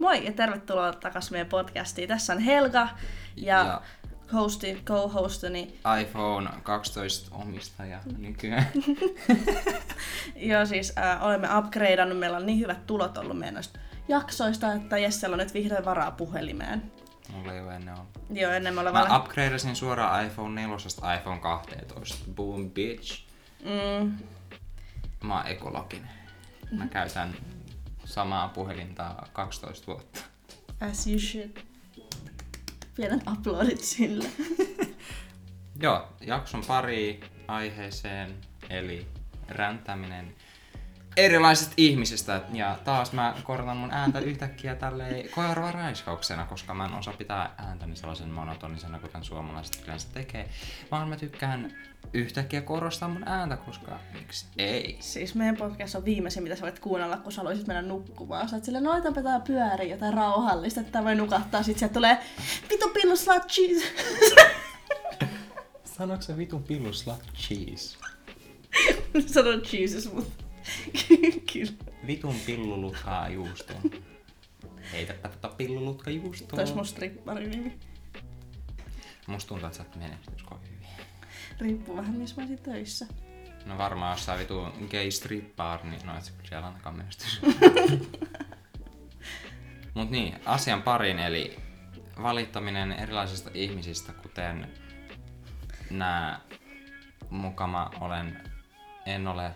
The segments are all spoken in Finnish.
Moi ja tervetuloa takaisin meidän podcastiin. Tässä on Helga ja, Ja hosti, co-hostini. iPhone 12 omistaja nykyään. Ja siis äh, olemme upgradeannut, meillä on niin hyvät tulot ollut meidän noista jaksoista, että Jessellä on nyt vihdoin varaa puhelimeen. Mulla ei ole ennen ollut. Joo, ennen me ollaan Mä vaan... upgradeasin suoraan iPhone 4 iPhone 12. Boom bitch. Mm, Mä oon ekologinen. Mä käytän samaa puhelinta 12 vuotta. as you should. Pienet uploadit sille. Joo, jakson pari aiheeseen, eli räntäminen erilaisista ihmisistä. Ja taas mä korotan mun ääntä yhtäkkiä tälleen korvaraiskauksena, koska mä en osaa pitää ääntäni sellaisen monotonisena, kuten suomalaiset yleensä tekee. Vaan mä tykkään yhtäkkiä korostaa mun ääntä, koska miksi ei? Siis meidän podcast on viimeisin, mitä sä voit kuunnella, kun sä haluaisit mennä nukkumaan. Sä oot silleen, no laitapa tää pyörii jotain rauhallista, että tää voi nukahtaa. Sit sieltä tulee, vitu pillu slut cheese. Sanoiko se vitun pillu slut cheese? Sanon Jesus, mutta kyllä. Vitun pillulutkaa juustoon. Heitäpä tota pillulutka juustoon. Tois mun stripparin nimi. Musta tuntuu, että sä oot menestys kovin hyvin. Riippuu vähän, missä mä olisin töissä. No varmaan jossain vitu gay strip bar, niin no et sä siellä ainakaan menestys. Mut niin, asian parin, eli valittaminen erilaisista ihmisistä, kuten nää mukama olen, en ole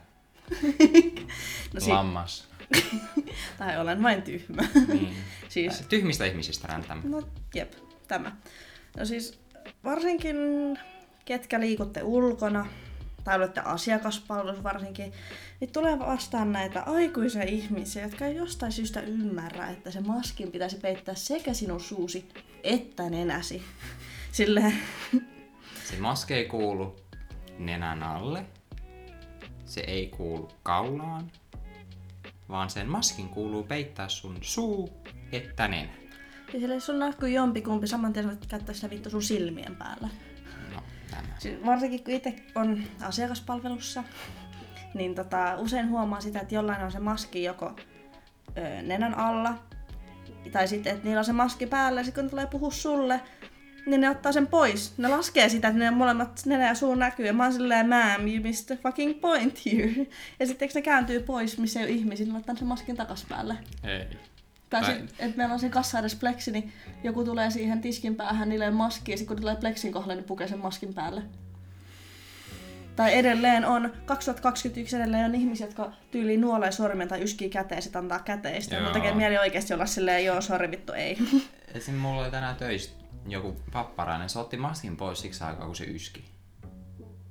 No si- lammas. tai olen vain tyhmä. Niin. siis, Tyhmistä ihmisistä räntämme. no jep, tämä. No siis, varsinkin ketkä liikutte ulkona, tai olette asiakaspalvelussa varsinkin, niin tulee vastaan näitä aikuisia ihmisiä, jotka ei jostain syystä ymmärrä, että se maskin pitäisi peittää sekä sinun suusi että nenäsi. Silleen, Se maske ei kuulu nenän alle. Se ei kuulu kaulaan. Vaan sen maskin kuuluu peittää sun suu että nenä. ja silleen, jos on näkyy jompikumpi, saman tien voit käyttää sitä vittu sun silmien päällä. No, tämä. Siis varsinkin kun itse on asiakaspalvelussa, niin tota, usein huomaa sitä, että jollain on se maski joko ö, nenän alla, tai sitten, että niillä on se maski päällä, ja sitten kun tulee puhua sulle, niin ne ottaa sen pois. Ne laskee sitä, että ne molemmat nenä ja suu näkyy, ja mä oon silleen, ma'am, you missed the fucking point here. Ja sitten ne kääntyy pois, missä ei ole ihmisiä, niin laittaa sen maskin takas päälle. Ei. Tai, Tai- sit, että meillä on siinä kassa edes pleksi, niin joku tulee siihen tiskin päähän, niille maski, ja sitten kun tulee pleksin kohdalle, niin pukee sen maskin päälle. Tai edelleen on, 2021 edelleen on ihmisiä, jotka tyyliin nuolee sormen tai yskii käteen ja sit antaa käteistä. Mun Joo. tekee mieli oikeasti olla silleen, joo, sori vittu, ei. Esim. mulla oli tänään töissä joku papparainen. Se otti maskin pois siksi aikaa, kun se yski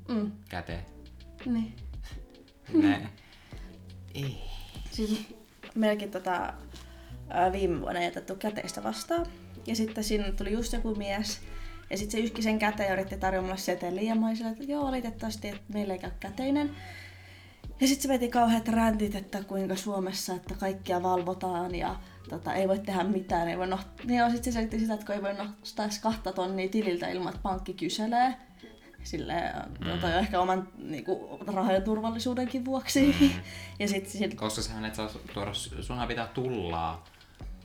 Mm, käteen. niin. Ne. ei. Siis meilläkin tota, viime vuonna ei jätetty käteistä vastaan. Ja sitten sinne tuli just joku mies. Ja sitten se yski sen käteen ja yritti tarjoa mulle seteliä. Ja mä olin että joo, valitettavasti, että meillä ei käy käteinen. Ja sitten se veti kauheat räntit, että kuinka Suomessa, että kaikkia valvotaan ja tota, ei voi tehdä mitään. Ei voi no... Niin joo, sitten se selitti sitä, että kun ei voi nostaa edes kahta tonnia tililtä ilman, että pankki kyselee. Silleen, mm. toi on ehkä oman niinku, rahojen turvallisuudenkin vuoksi. Mm. ja sitten sit, Koska sähän et saa tuoda, sunhan pitää tullaa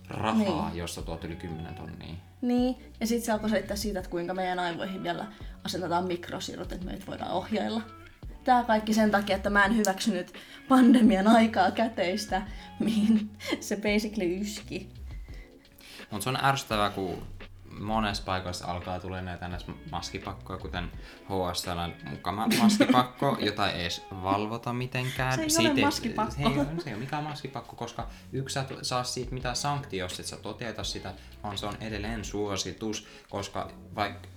rahaa, Niin. niin. josta tuot yli 10 tonnia. Niin, ja sitten se alkoi selittää siitä, että kuinka meidän aivoihin vielä asennetaan mikrosirut, että meitä voidaan ohjailla. Tämä kaikki sen takia, että mä en hyväksynyt pandemian aikaa käteistä, mihin se basically yski. Mutta se on ärsyttävää, kun monessa paikoissa alkaa tulla näitä maskipakkoja, kuten HSL mukama maskipakko, jota ei edes valvota mitenkään. Se ei Siitä ole maskipakko. Se ei, se ei ole mikään maskipakko, koska yksi sä saa siitä mitään sanktiosta, että sä toteuta sitä, vaan se on edelleen suositus, koska vaikka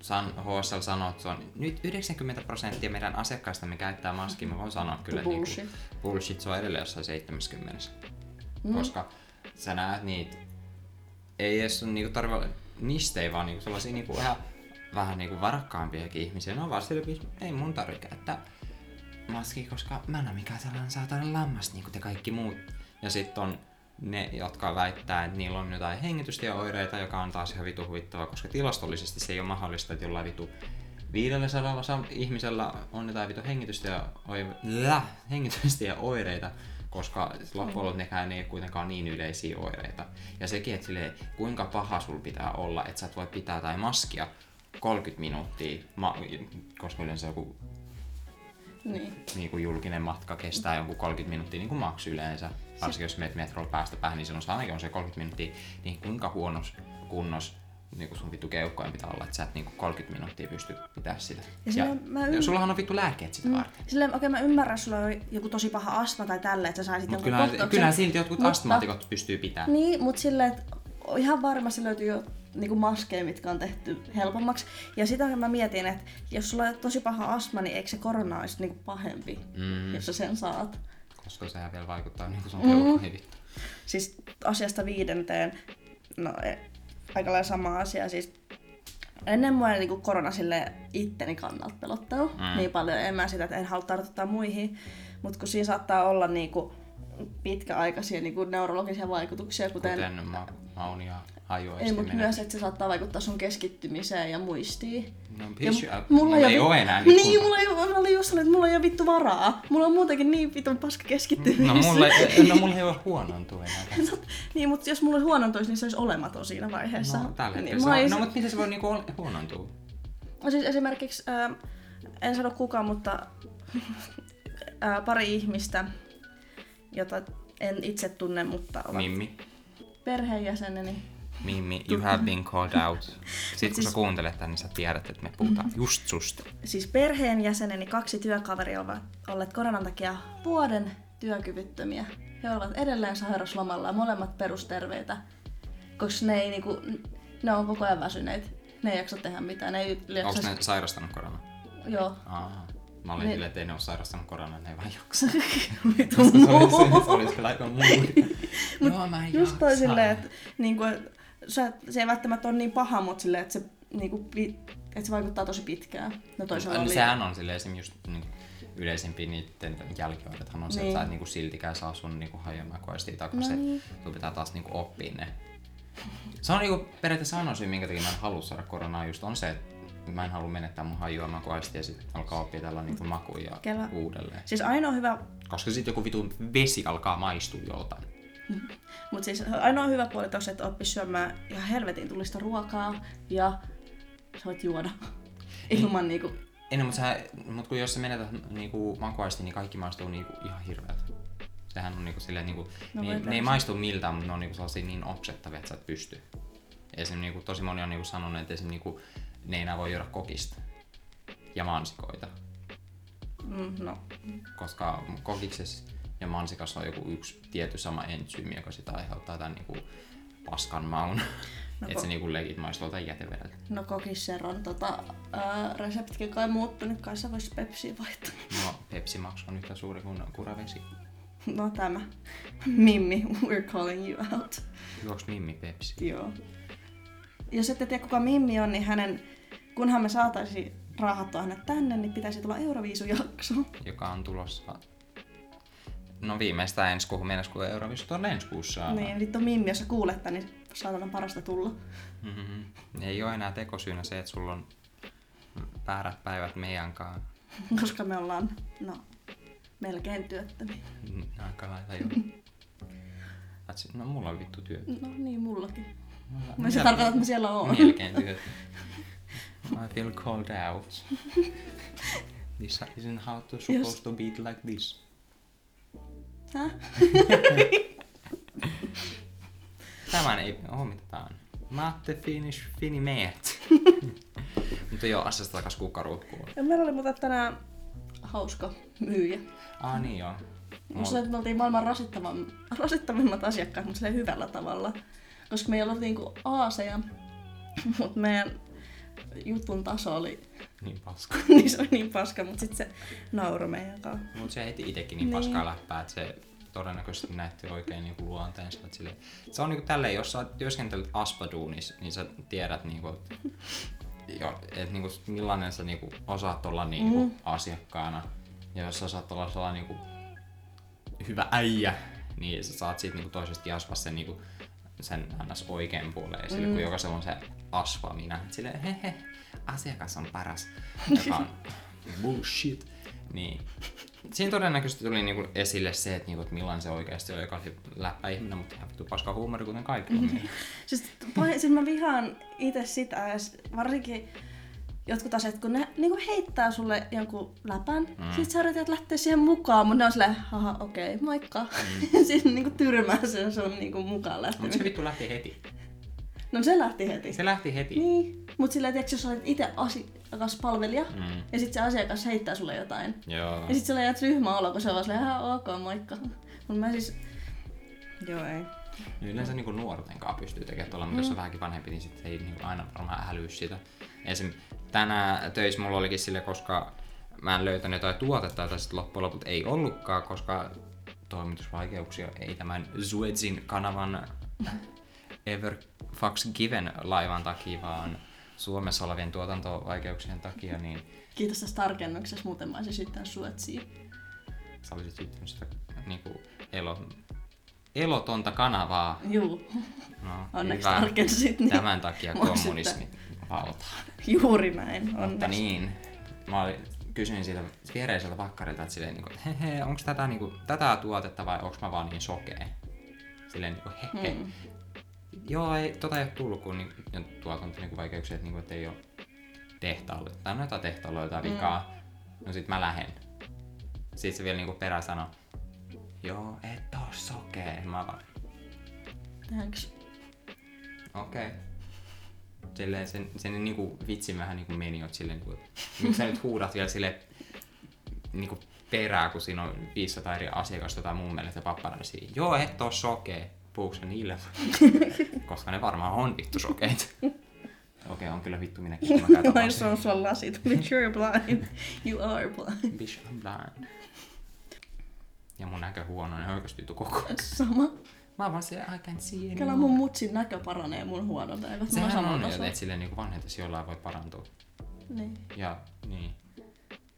San, HSL sanoo, että se on nyt 90 prosenttia meidän asiakkaistamme käyttää maskia, mä voin sanoa kyllä, että Bullshit. Niinku, bullshit, se on edelleen jossain 70. Mm. Koska sä näet niitä ei edes sun niinku tarvi olla, niistä ei vaan niinku sellaisia niinku vähän, vähän niinku varakkaampiakin ihmisiä. Ne on vaan sille, että ei mun tarvi käyttää maskia, koska mä en oo mikään sellainen saatana lammas niinku te kaikki muut. Ja sitten on ne, jotka väittää, että niillä on jotain hengitystieoireita, joka on taas ihan vitu huvittavaa, koska tilastollisesti se ei ole mahdollista, että jollain vitu 500 ihmisellä on jotain vitu hengitystieoireita, koska loppujen lopuksi nekään ei kuitenkaan niin yleisiä oireita. Ja sekin, että silleen, kuinka paha sul pitää olla, että sä et voi pitää tai maskia 30 minuuttia, ma- koska yleensä joku Niin. niin kuin julkinen matka kestää jonkun 30 minuuttia niin kuin maks yleensä. Varsinkin jos meet metrolla päästä päähän, niin silloin se ainakin on se 30 minuuttia. Niin kuinka huonos kunnos niin kuin sun vittu keuhkojen pitää olla, että sä et niin kuin 30 minuuttia pysty pitää sitä. Ja silleen mä ja ymm- sullahan on vittu lääkkeet sitä varten. Silleen, okei, mä ymmärrän, että sulla on joku tosi paha astma tai tälle, että sä saisit jonkun kyllähän, kohtauksen. kyllähän silti jotkut Mutta- astmaatikot pystyy pitämään. Niin, mutta silleen, että ihan varmasti löytyy jo niinku maskeja, mitkä on tehty helpommaksi. Ja sitä mä mietin, että jos sulla on tosi paha astma, niin eikö se korona olisi niinku pahempi, Mm, jos sä sen saat. koska sehän vielä vaikuttaa niin kuin sun vittu. Siis asiasta viidenteen, no e, aika lailla sama asia. Siis ennen mua niinku korona sille itteni kannalta pelottelu Mm. mm. niin paljon. En mä sitä, että en halua tartuttaa muihin. Mutta kun siinä saattaa olla niinku pitkäaikaisia niinku neurologisia vaikutuksia, kuten, kuten ma- maun ja ei, mutta myös, että se saattaa vaikuttaa sun keskittymiseen ja muistiin. No, Ja pissy, mu- mulla ei, vi- ole enää Niin, vittu- mulla ei, mä olin just sanonut, että mulla ei ole vittu varaa. Mulla on muutenkin niin vitun paska keskittymis. No mulla, ei, no mulla ei ole huonontua enää. niin, mutta jos mulla huonontuisi, niin se olisi olematon siinä vaiheessa. No, tällä niin, hetkellä. se on- olisin- No, mutta miten se voi niinku huonontua? No siis esimerkiksi, ää, en sano kuka, mutta ää, pari ihmistä, jota en itse tunne, mutta ovat Mimmi. perheenjäseneni. Mimmi, you have been called out. Sitten kun Siis- sä kuuntelet tän, niin sä tiedät, että me puhutaan just susta. Siis perheenjäseneni kaksi työkaveria ovat olleet koronan takia vuoden työkyvyttömiä. He ovat edelleen sairaslomalla ja molemmat perusterveitä, koska ne ei niinku, ne on koko ajan väsyneet. Ne ei jaksa tehdä mitään. Ne ei Onko jaksa... ne sairastanut koronaa? Joo. Aa, mä olin Ne- silleen, että ei ne ole sairastanut koronaa, ne ei vaan jaksa. Vitu se, oli, se, muu. se oli kyllä aika moodi. Joo, mä en Just toi silleen, että niinku, et sä, se ei välttämättä ole niin paha, mutta silleen, että se, niinku, pi, että se vaikuttaa tosi pitkään. No toisaalta No, oli... sehän on silleen esim. just niin yleisimpiä niiden jälkioireethan on se, että Niin. sä et niinku siltikään saa sun niinku hajomakoistia takaisin. No niin. Sun pitää taas niinku oppia ne. Se on niinku periaatteessa ainoa syy, minkä takia mä en halua saada koronaa, just on se, että mä en halua menettää mun hajuamakoistia ja sitten alkaa oppia tällä niinku makuja Kela. uudelleen. Siis ainoa hyvä, Koska sitten joku vitun vesi alkaa maistua joltain. mutta siis ainoa hyvä puoli tossa, että oppis syömään ihan helvetin tulista ruokaa ja sä voit juoda ilman niinku... Ei, no, mutta, mut kun jos sä menetät niinku makuaisti, niin kaikki maistuu niinku ihan hirveältä. Sehän on niinku silleen, niinku, No niin, ne ei maistu miltään, mutta ne on niinku sellaisia niin oksettavia, että sä et pysty. Esim. Niinku, tosi moni on niinku sanonut, että. Niinku, ne ei enää voi juoda kokista ja mansikoita, Mm, no, koska kokiksessa ja mansikassa on joku yksi tietty sama entsyymi, joka sitä aiheuttaa tämän niinku paskan maun. No että ko- se niinku legit maistuu jotain jätevedeltä. no kokisseron tota, ää, reseptikin kai muuttunut, kai sä vois Pepsiä vaihtaa. No, Pepsi Max on yhtä suuri kuin kuravesi. No tämä. Mimmi, we're calling you out. Juoks Mimmi Pepsi? Joo. Jos ette tiedä kuka Mimmi on, niin hänen, kunhan me saataisiin raahattua hänet tänne, niin pitäisi tulla Euroviisujakso. joka on tulossa No viimeistään ensi kuuhun mennessä, kun Euroviisut on ensi kuussa. Niin, vittu Mimmi, jos sä kuulet tän, niin saatana parasta tulla. Mm-hmm. Ei ole enää tekosyynä se, että sulla on väärät päivät meidän kanssa. Koska me ollaan, no, melkein työttömiä. Mm, Aika lailla jo. Patsi, No mulla on vittu työ. No niin, mullakin. Mulla- No se tarkoittaa, että mä siellä oon. Melkein työt. I feel called out. This isn't how to supposed to be like this. Häh? Tämän ei oo mitä tää on. Matte Finish Finimeet. Mutta joo, asiasta takas kukkaruukkuun. Ja meillä oli muuten tänään hauska myyjä. Ah niin joo. Musta että me oltiin maailman rasittavam- rasittavimmat asiakkaat, mutta hyvällä tavalla. Koska me ei ollut niinku aaseja, mutta meidän jutun taso oli, Niin paska. niin se oli niin paska, mutta sitten se nauroi meidän kanssa. Mutta se heti itekin niin Niin. paskaa läppää, että se todennäköisesti näytti oikein niinku luonteensa. Et sille, se on niinku tälleen, jos sä työskentelet aspaduunis, niin sä tiedät niinku, että jo, et niinku, millainen sä niinku osaat olla niinku Mm. asiakkaana. Ja jos sä osaat olla sellainen niinku hyvä äijä, niin sä saat siitä niinku toisesta asvasta sen, niinku, sen ns. oikean puoleen. Sille, Mm. kun jokaisella on se asva minä. Silleen, he he, asiakas on paras. Joka on bullshit. Niin. Siinä todennäköisesti tuli niinku esille se, että, niinku, että millainen se oikeasti on, joka oli läppä ihminen, mutta ihan vittu paska huumori, kuten kaikki on. Mm-hmm. Siis, pah- siis mä vihaan itse sitä, varsinkin jotkut asiat, kun ne niinku heittää sulle jonkun läpän, mm. sit sä yrität lähteä siihen mukaan, mutta ne on silleen, haha, okei, okay, moikka. Mm. Sitten niinku tyrmää sen sun niinku mukaan Mutta se lähteminen. vittu lähti heti. No se lähti heti. Se lähti heti. Niin, mutta silleen, tiiäks, jos olet itse asiakaspalvelija, Mm. ja sitten se asiakas heittää sulle jotain, Joo. ja sitten sä jäät ryhmä olo, kun se on vaan silleen, ok, moikka. Mut mä siis... Joo, ei. Niin Yleensä niin nuorten kanssa pystyy tekemään tuolla, mutta jos on vähänkin vanhempi, niin sitten ei niin aina varmaan älyy sitä. Esim. tänään töissä mulla olikin sille, koska mä en löytänyt jotain tuotetta, tai sitten loppujen lopulta ei ollutkaan, koska toimitusvaikeuksia ei tämän Suezin kanavan Ever Fox Given laivan takia, vaan Suomessa olevien tuotantovaikeuksien takia, niin Kiitos tästä tarkennuksesta, muuten mä olisin syyttänyt Suetsiin. sä olisit syyttänyt sitä niin kuin elo, elotonta kanavaa. Juu, No, onneksi hyvä. tarkensit. Niin. Tämän takia kommunismi valtaa. Juuri näin, Mutta onneksi. niin, mä olin, kysyin siitä viereiseltä vakkarilta, että silleen, niin että hehe, onko tätä, niin kuin, tätä tuotetta vai onko mä vaan niin sokea? Silleen niin kuin, hehe. Mm. Joo, ei, tota ei ole tullut, kun niin, on tuotanto niin vaikeuksia, että, niin kuin, että ei ole tehtaalle. Tai no jotain tehtaalla jotain Mm. vikaa. No sit mä lähen. Sitten se vielä niin perä sanoi, joo, et oo sokea. Mä vaan, Thanks. Okei. Okay. Silleen sen, sen niinku vitsin vähän niinku meni, että silleen niinku, miksi sä nyt huudat vielä sille niinku perää, kun siinä on 500 eri asiakasta tai mun mielestä papparaisia. Joo, et oo sokee. Puhuuko se niille? Koska ne varmaan on vittu sokeita. Okei, okay, on kyllä vittu minäkin, kun mä käytän se on sulla lasit. Bitch, you're blind. You are blind. Bitch, I'm blind. Ja mun näkö huono, niin oikeasti koko ajan. Sama. Mä vaan se, I can't see anymore. mun mutsin näkö paranee mun huonolta. Sehän on, samalla että et silleen niinku vanhetessa jollain voi parantua. Niin. Ja niin.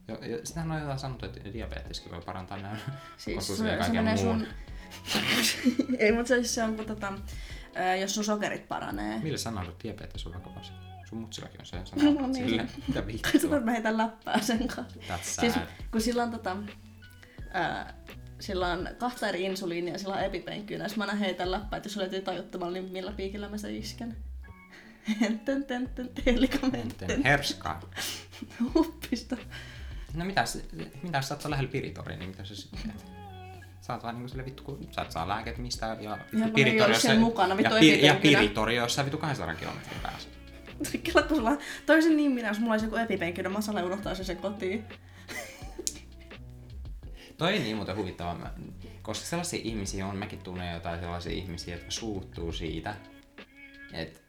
Ja, ja sitähän on jotain sanottu, että diabeteskin voi parantaa näin. Siis se, se kaiken menee muun. sun... Ei, mutta se, siis se on, kun tota, jos sun sokerit paranee. Millä sanalla kun diabetes on vakavasti? Sun mutsillakin on se No sana. niin. Sille, mitä vittua. että mä heitän läppää sen kanssa. That's Siis sad. kun sillä on tota, ää, sillä on kahta eri insuliinia ja sillä on epipenkkynä. Jos mä aina heitän läppää, että jos olet tajuttamalla, niin millä piikillä mä sen isken. Tän teelikamenten. Miten herskaa. Huppista. No mitä, mitä sä oot lähellä piritoriin, niin mitä sä sitten teet? Sä oot vaan niinku sille vittu, kun sä et saa lääket mistään ja, kun ne ei Piritori, ole jos siellä se- mukana, vittu ja, pi- ja vittu 200 kilometrin päässä. Kela, kun sulla toisin niin minä, jos mulla olisi joku epipenkkynä, mä sale unohtaisin sen kotiin. Toi ei niin muuten huvittavaa, mä- koska sellaisia ihmisiä on, mäkin tunnen jotain sellaisia ihmisiä, jotka suuttuu siitä, että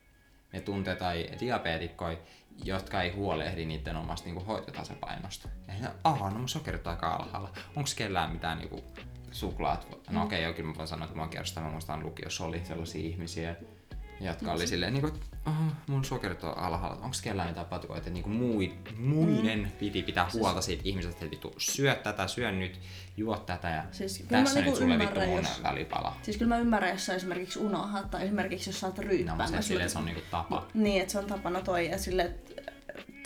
ne tuntee tai diabeetikkoja, jotka ei huolehdi niiden omasta niinku hoitotasapainosta. Ja ne, aha, no mun sokerit on aika alhaalla. Onko kellään mitään niinku suklaat? No okei, okay, kyllä mä voin sanoa, että mä oon kerrostanut, mä muistan lukiossa oli sellaisia ihmisiä, jotka oli silleen, niinku, että aha, mun sokerit on alhaalla. Onko kellään mitään patukoita? Että niinku mui, muiden piti pitää huolta siitä ihmisestä, että vittu syö tätä, syö nyt, juo tätä ja Siis tässä nyt niinku sulle vittu mun jos- välipala. Siis kyllä mä ymmärrän, jos sä esimerkiksi unohdat, tai esimerkiksi jos sä oot No, ryyppäämässä. mutta se, silleen, se on niinku tapa. Niin, että se on tapana toi, ja sille, että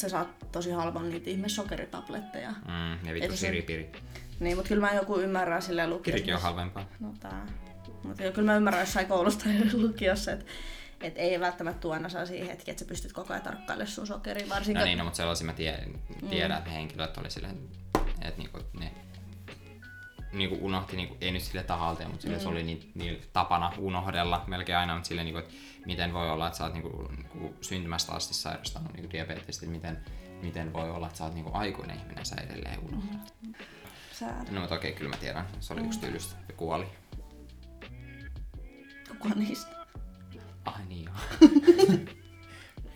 sä saat tosi halvan niitä ihme sokeritabletteja. Mm, ja vittu siripiri. Niin, mutta kyllä mä joku ymmärrän silleen lukiossa. Kirikin on halvempaa. No tää. Mutta kyllä mä ymmärrän jossain koulusta ja lukiossa, että et ei välttämättä tuo aina sellaisia hetkiä, että sä pystyt koko ajan tarkkailemaan sun sokeria, varsinkin. No niin, no, mutta sellaisia mä tiedän, tiedän että ne henkilöt oli silleen, että niinku, ne niinku unohti, niinku, ei nyt sille tahalteen, mutta sille se oli niin, niin, tapana unohdella melkein aina, mutta sille, niinku, että miten voi olla, että sä oot niinku, niinku syntymästä asti sairastanut niinku diabetesta, että miten, miten voi olla, että sä oot niinku aikuinen ihminen, sä edelleen unohdat. Sää. No mutta okei, kyllä mä tiedän, se oli yksi tylystä ja kuoli. Kuka niistä? Ai niin joo.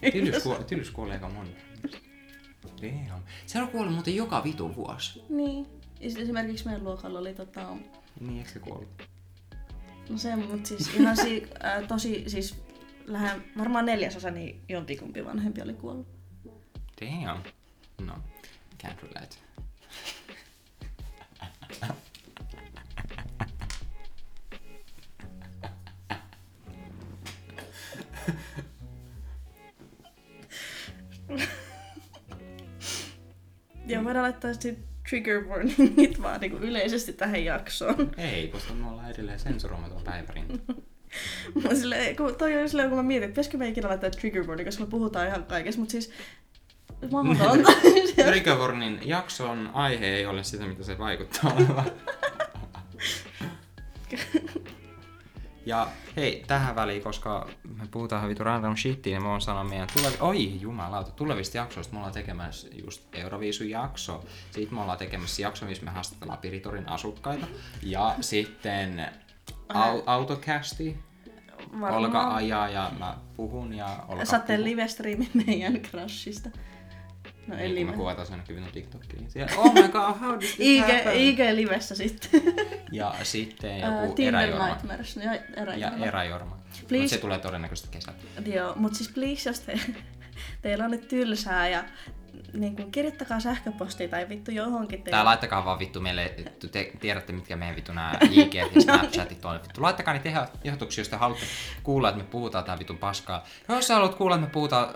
Tylys, kuoli, tylys kuolee aika moni. Damn. Se on kuollut muuten joka vitun vuosi. Niin. Esimerkiksi meidän luokalla oli tota, Niin, eikö se kuollut? no se, mutta siis ihan si, äh, tosi, siis lähen, varmaan neljäsosa niin jompikumpi vanhempi oli kuollut. Damn. No, can't relate. Ja voidaan laittaa sitten trigger warningit vaan niinku yleisesti tähän jaksoon. Ei, koska me ollaan edelleen sensuroimaton päivärin. Mä silleen, kun toi on silleen, kun mä mietin, että pitäisikö me ikinä laittaa trigger warning, koska me puhutaan ihan kaikesta, mutta siis mahdotonta. Trigger warning jakson aihe ei ole sitä, mitä se vaikuttaa olevan. Ja hei, tähän väliin, koska me puhutaan vitu random shittiin, niin mä voin sanoa meidän tulevi... Oi, jumalauta, tulevista jaksoista me ollaan tekemässä just Euroviisun jakso. Sitten me ollaan tekemässä jakso, missä me haastatellaan Piritorin asukkaita. Ja sitten au- autocasti. Olka ajaa ja mä puhun ja Olka Saatte live-striimin meidän Crushista. No ei Niin, kun live. me kuvataan sen ainakin minun TikTokiin. Siellä, oh my god, how did this IG, happen? IG-livessä sitten. Ja sitten joku Tinder eräjorma. Nightmares. Ja Ja eräjorma. eräjorma. Mutta Please. se tulee todennäköisesti kesällä. Joo, mutta siis please, jos te, teillä on nyt tylsää ja niin kuin, kirjoittakaa sähköpostia tai vittu johonkin. Tää laittakaa vaan vittu meille, että te tiedätte mitkä meidän vittu nää IG ja Snapchatit on. Vittu, laittakaa niitä ehdotuksia, jos te haluatte kuulla, että me puhutaan tää vitun paskaa. Jos sä haluat kuulla, että me puhutaan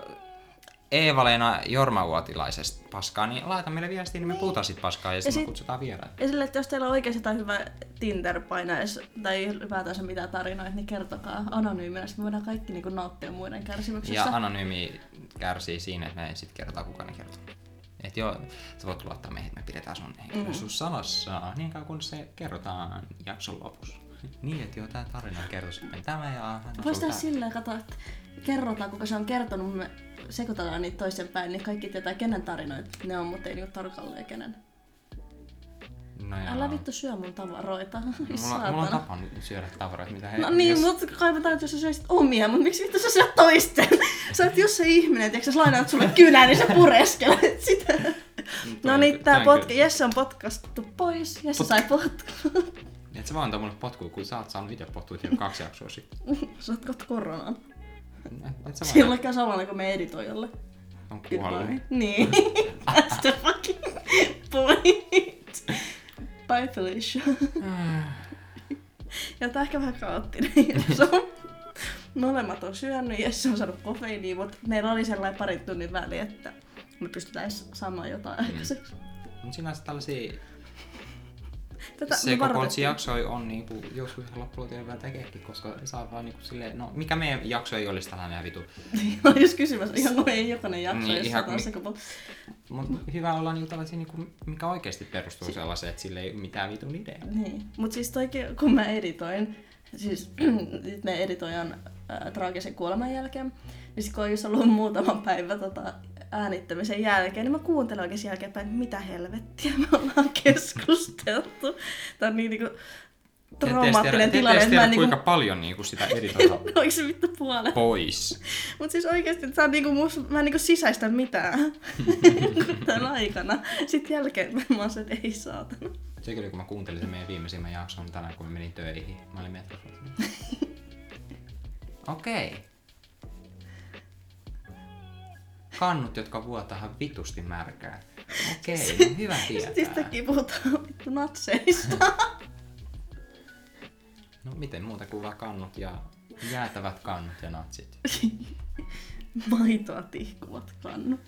Eeva-Leena Jorma-Uotilaisesta paskaa, niin laita meille viestiä, niin me puhutaan sit paskaa ja sitten sit- kutsutaan vieraan. Ja sille, että jos teillä on oikeasti jotain hyvä tinder painais tai ylipäätänsä mitään tarinoita, niin kertokaa anonyyminä, sitten me voidaan kaikki niin nauttia muiden kärsimyksestä. Ja anonyymi kärsii siinä, että me ei sit kerrotaan kuka ne kertoo. Et joo, sä voit luottaa meihin, että me pidetään sun henkilöllisyys salassa niin kauan kun se kerrotaan jakson lopussa. Niin, että joo, tää tarina kertoo sitten tämä ja hän Voisi asuu tehdä silleen, kato, että kerrotaan, kuka se on kertonut, me sekoitetaan niitä toisenpäin, niin kaikki tietää, kenen tarinoita ne on, mutta ei niinku tarkalleen kenen. No joo. Älä vittu syö mun tavaroita. Mulla, mulla on tapa nyt syödä tavaroita, mitä he... No niin, jos- mutta kaivetaan, että jos sä söisit omia, mutta miksi vittu sä syöt toisten? Sä oot jos se ihminen, että sä lainaat sulle kynän, niin sä pureskelet sitä. No niin, tää kyllä- Jesse on potkastettu pois, Jesse sai potkut. Et sä vaan antaa mulle potkua, kun sä oot saanut itse potkua jo kaksi jaksoa sitten. Sä oot kohta koronaan. Et sä vaan Silloin käy samalla kuin me editoijalle. on kuollut. Niin. That's the fucking point. Bye Felicia. ja tää ehkä vähän kaoottinen jakso. Molemmat on syönyt, Jesse on saanut kofeiiniä, mutta meillä oli sellainen parin tunnin väli, että me pystytään saamaan jotain aikaiseksi. Mut sinänsä tällaisia Tätä se koko jakso on niinku, joskus ihan loppuun vielä tekeekin, koska saa vaan niinku silleen, no mikä meidän jakso ei olisi tällainen vitu. Mä just kysymässä, ihan kuin ei jokainen jakso, Niin, niin, jos ihan kuin- se koko... Mut hyvä olla niinku tällaisia, niinku, mikä oikeasti perustuu sellaiseen, että sille ei ole mitään vitun ideaa. Niin, mutta siis toikin, kun mä editoin, siis nyt me editoijan ää, traagisen kuoleman jälkeen, niin kun on just ollut muutama päivä tota, äänittämisen jälkeen, niin mä kuuntelen oikein jälkeenpäin, että mitä helvettiä me ollaan keskusteltu. Tämä on niin Te edes tiedä- traumaattinen te tilanne, mä tiedä, niinku... kuinka paljon niinku sitä editoidaan Oliko se vittu puolet? pois. Mutta siis oikeesti, että on niinku, mus, mä en niinku sisäistä mitään tämän aikana. Sitten jälkeen mä oon se, että ei saatana. Se kyllä, kun mä kuuntelin sen meidän viimeisimmän jakson tänään, kun mä menin töihin. Mä olin metrossa. Okei. Okay. Kannut, jotka vuotahan vitusti märkää. Okei, okay, no hyvä Sitten tietää. yhtäkkiä puhutaan vittu natseista. No miten muuta kuin vaan kannut ja jäätävät kannut ja natsit. Maitoa tihkuvat kannut.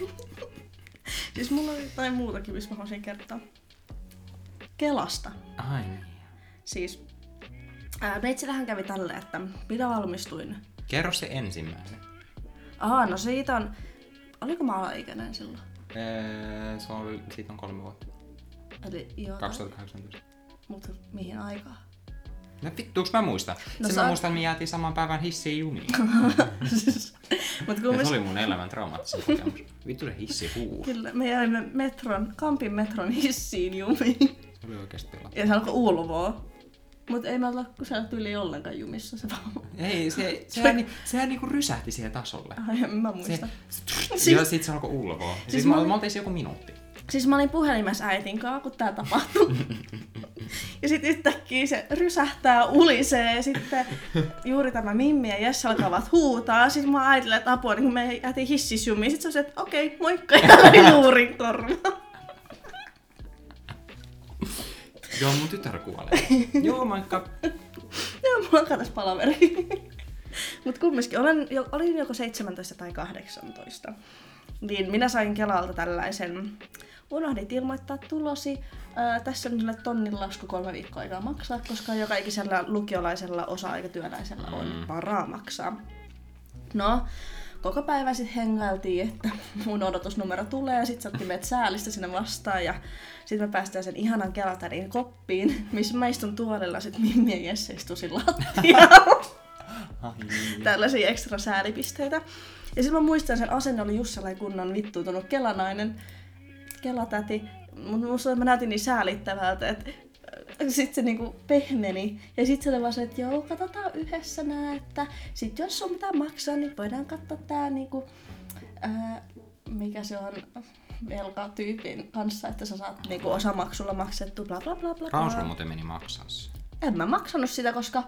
siis mulla oli jotain muutakin, missä mä haluaisin kertoa. Kelasta. Ai niin. Siis ää, meitsillähän kävi tälleen, että minä valmistuin. Kerro se ensimmäinen. Aha, no siitä on... Oliko mä alaikäinen silloin? Eee, se on, siitä on kolme vuotta. Eli joo. 2018. Mutta mihin aikaan? No vittuuks mä muistan? No Sen sä- mä muistan, että me jäätiin saman päivän hissiin jumiin. Mut me, se oli mun elämän traumaattisin kokemus. Vittu se hissi huu. kyllä, me jäimme metron, Kampin metron hissiin jumiin. Se oli oikeesti pela. Ja se alkoi ulvoa. Mut ei me olla kun siellä tyyli ollenkaan jumissa se vaan. Ei, se, sehän, ni- sehän niinku rysähti siihen tasolle. Ai, en mä Se, muista. se, ja sit se alkoi ulvoa. Siis siis mä mä, olin- mä oltiin se joku minuutti. Siis mä olin puhelimessa äitin kanssa, kun tää tapahtui. ja sitten yhtäkkiä se rysähtää, ulisee ja sitten juuri tämä Mimmi ja Jesse alkavat huutaa. Sitten mä äitille, että apua, niin kun me jäätiin hissisjumiin. Sitten se on se, että okei, moikka ja löi luurin Joo, mun tytär kuolee. Joo, moikka. Joo, mulla on katas palaveri. Mut kumminkin, olen, olin joko 17 tai 18. niin minä sain Kelalta tällaisen, unohdit ilmoittaa tulosi. Ää, tässä on sille tonnin lasku kolme viikkoa aikaa maksaa, koska joka ikisellä lukiolaisella osa-aikatyöläisellä on Mm. varaa maksaa. No, koko päivä sitten hengailtiin, että mun odotusnumero tulee ja sitten saatiin meidät säälistä sinne vastaan ja sitten me päästään sen ihanan Kelatarin koppiin, missä mä istun tuolilla, sit Mimmi ja Jesse siinä lattialla. Ai, Tällaisia ekstra säälipisteitä. Ja sitten mä muistan, sen asenne oli just sellainen kunnon vittuutunut kelanainen, kelatäti. Mutta musta mä näytin niin säälittävältä, että sitten se niinku pehmeni. Ja sitten se oli vaan se, että joo, katsotaan yhdessä nää, että sit jos sun pitää maksaa, niin voidaan katsoa tää niinku, ää, mikä se on, velkatyypin kanssa, että sä saat niinku osamaksulla maksettu, bla bla bla bla. Bla. sulla muuten meni maksaa se? En mä maksanut sitä, koska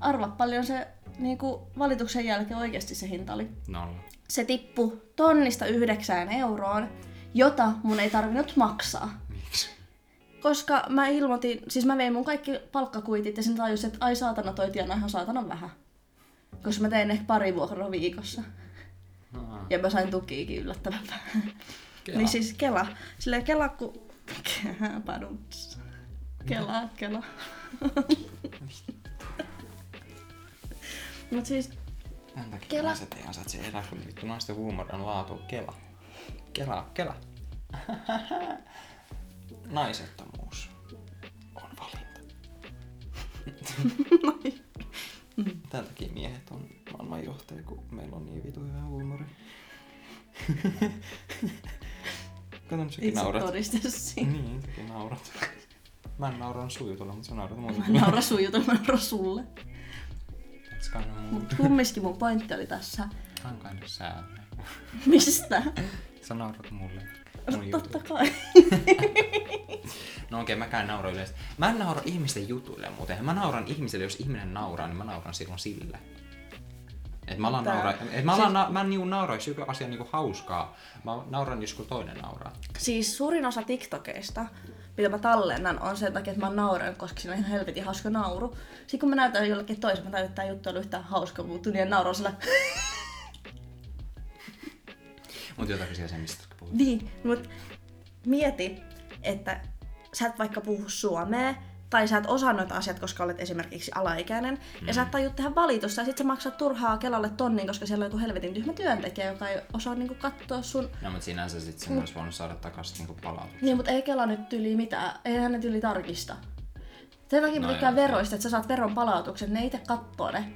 arva paljon se niinku, valituksen jälkeen oikeasti se hinta oli. Nolla. Se tippui tonnista yhdeksään euroon, jota mun ei tarvinnut maksaa. Koska mä ilmoitin, siis mä vein mun kaikki palkkakuitit ja sen tajusin, että ai saatana toi tienaa ihan saatana vähän. Koska mä tein ehkä pari vuokraa viikossa. Aa, Ja mä sain tukiikin yllättävän vähän. Kela. Niin siis Kela. Silleen Kela ku... Paduts. Kela, Kela. Mut siis Tämän takia Kela. naiset ei ansaitse elää, kun vittu naisten huumorin laatu on Kela. Kela, Kela. Naisettomuus on valinta. Tämän takia miehet on maailmanjohtaja, kun meillä on niin vitu hyvä huumori. Kato, nyt säkin itse naurat. todiste siinä. Niin, säkin naurat. Mä en naura sujutulla, mutta sä naurat muuta. Mä naura sun jutun, mä nauran sulle. That's kind of mood. Mut kumminkin mun pointti oli tässä. I'm kind of sad. Mistä? Sä naurat mulle. No, Mun totta jutulle. kai. No okei, okay, mäkään naura yleensä. Mä en naura ihmisten jutuille muuten. Mä nauran ihmiselle, jos ihminen nauraa, niin mä nauran silloin sille. Et mä alan Tää- naura, et mä, alan, na, mä en niinku naura, jos joku asia on niinku hauskaa. Mä nauran, jos joku toinen nauraa. Siis suurin osa TikTokeista, mitä mä tallennan, on sen takia, että mä nauran, koska siinä on ihan helvetin hauska nauru. Sitten kun mä näytän jollekin toiselle, mä tajun, että tää juttu on yhtään hauska muutu, niin nauraa sillä Mut jotakin siellä se, mistä puhut. Niin, mut mieti, että sä et vaikka puhu suomea, tai sä et osaa noita asiat, koska olet esimerkiksi alaikäinen, mm. ja sä et tajua tehdä valitusta, ja sit sä maksat turhaa Kelalle tonnin, koska siellä on joku helvetin tyhmä työntekijä, joka ei osaa niinku katsoa sun... No mut sinänsä sit sen olisi voinut saada takaisin niinku palautuksen. Niin, mutta ei Kela nyt yli mitään, ei hän nyt yli tarkista. Sen takia No tykkään veroista, että sä saat veron palautuksen, ne itse kattoo ne,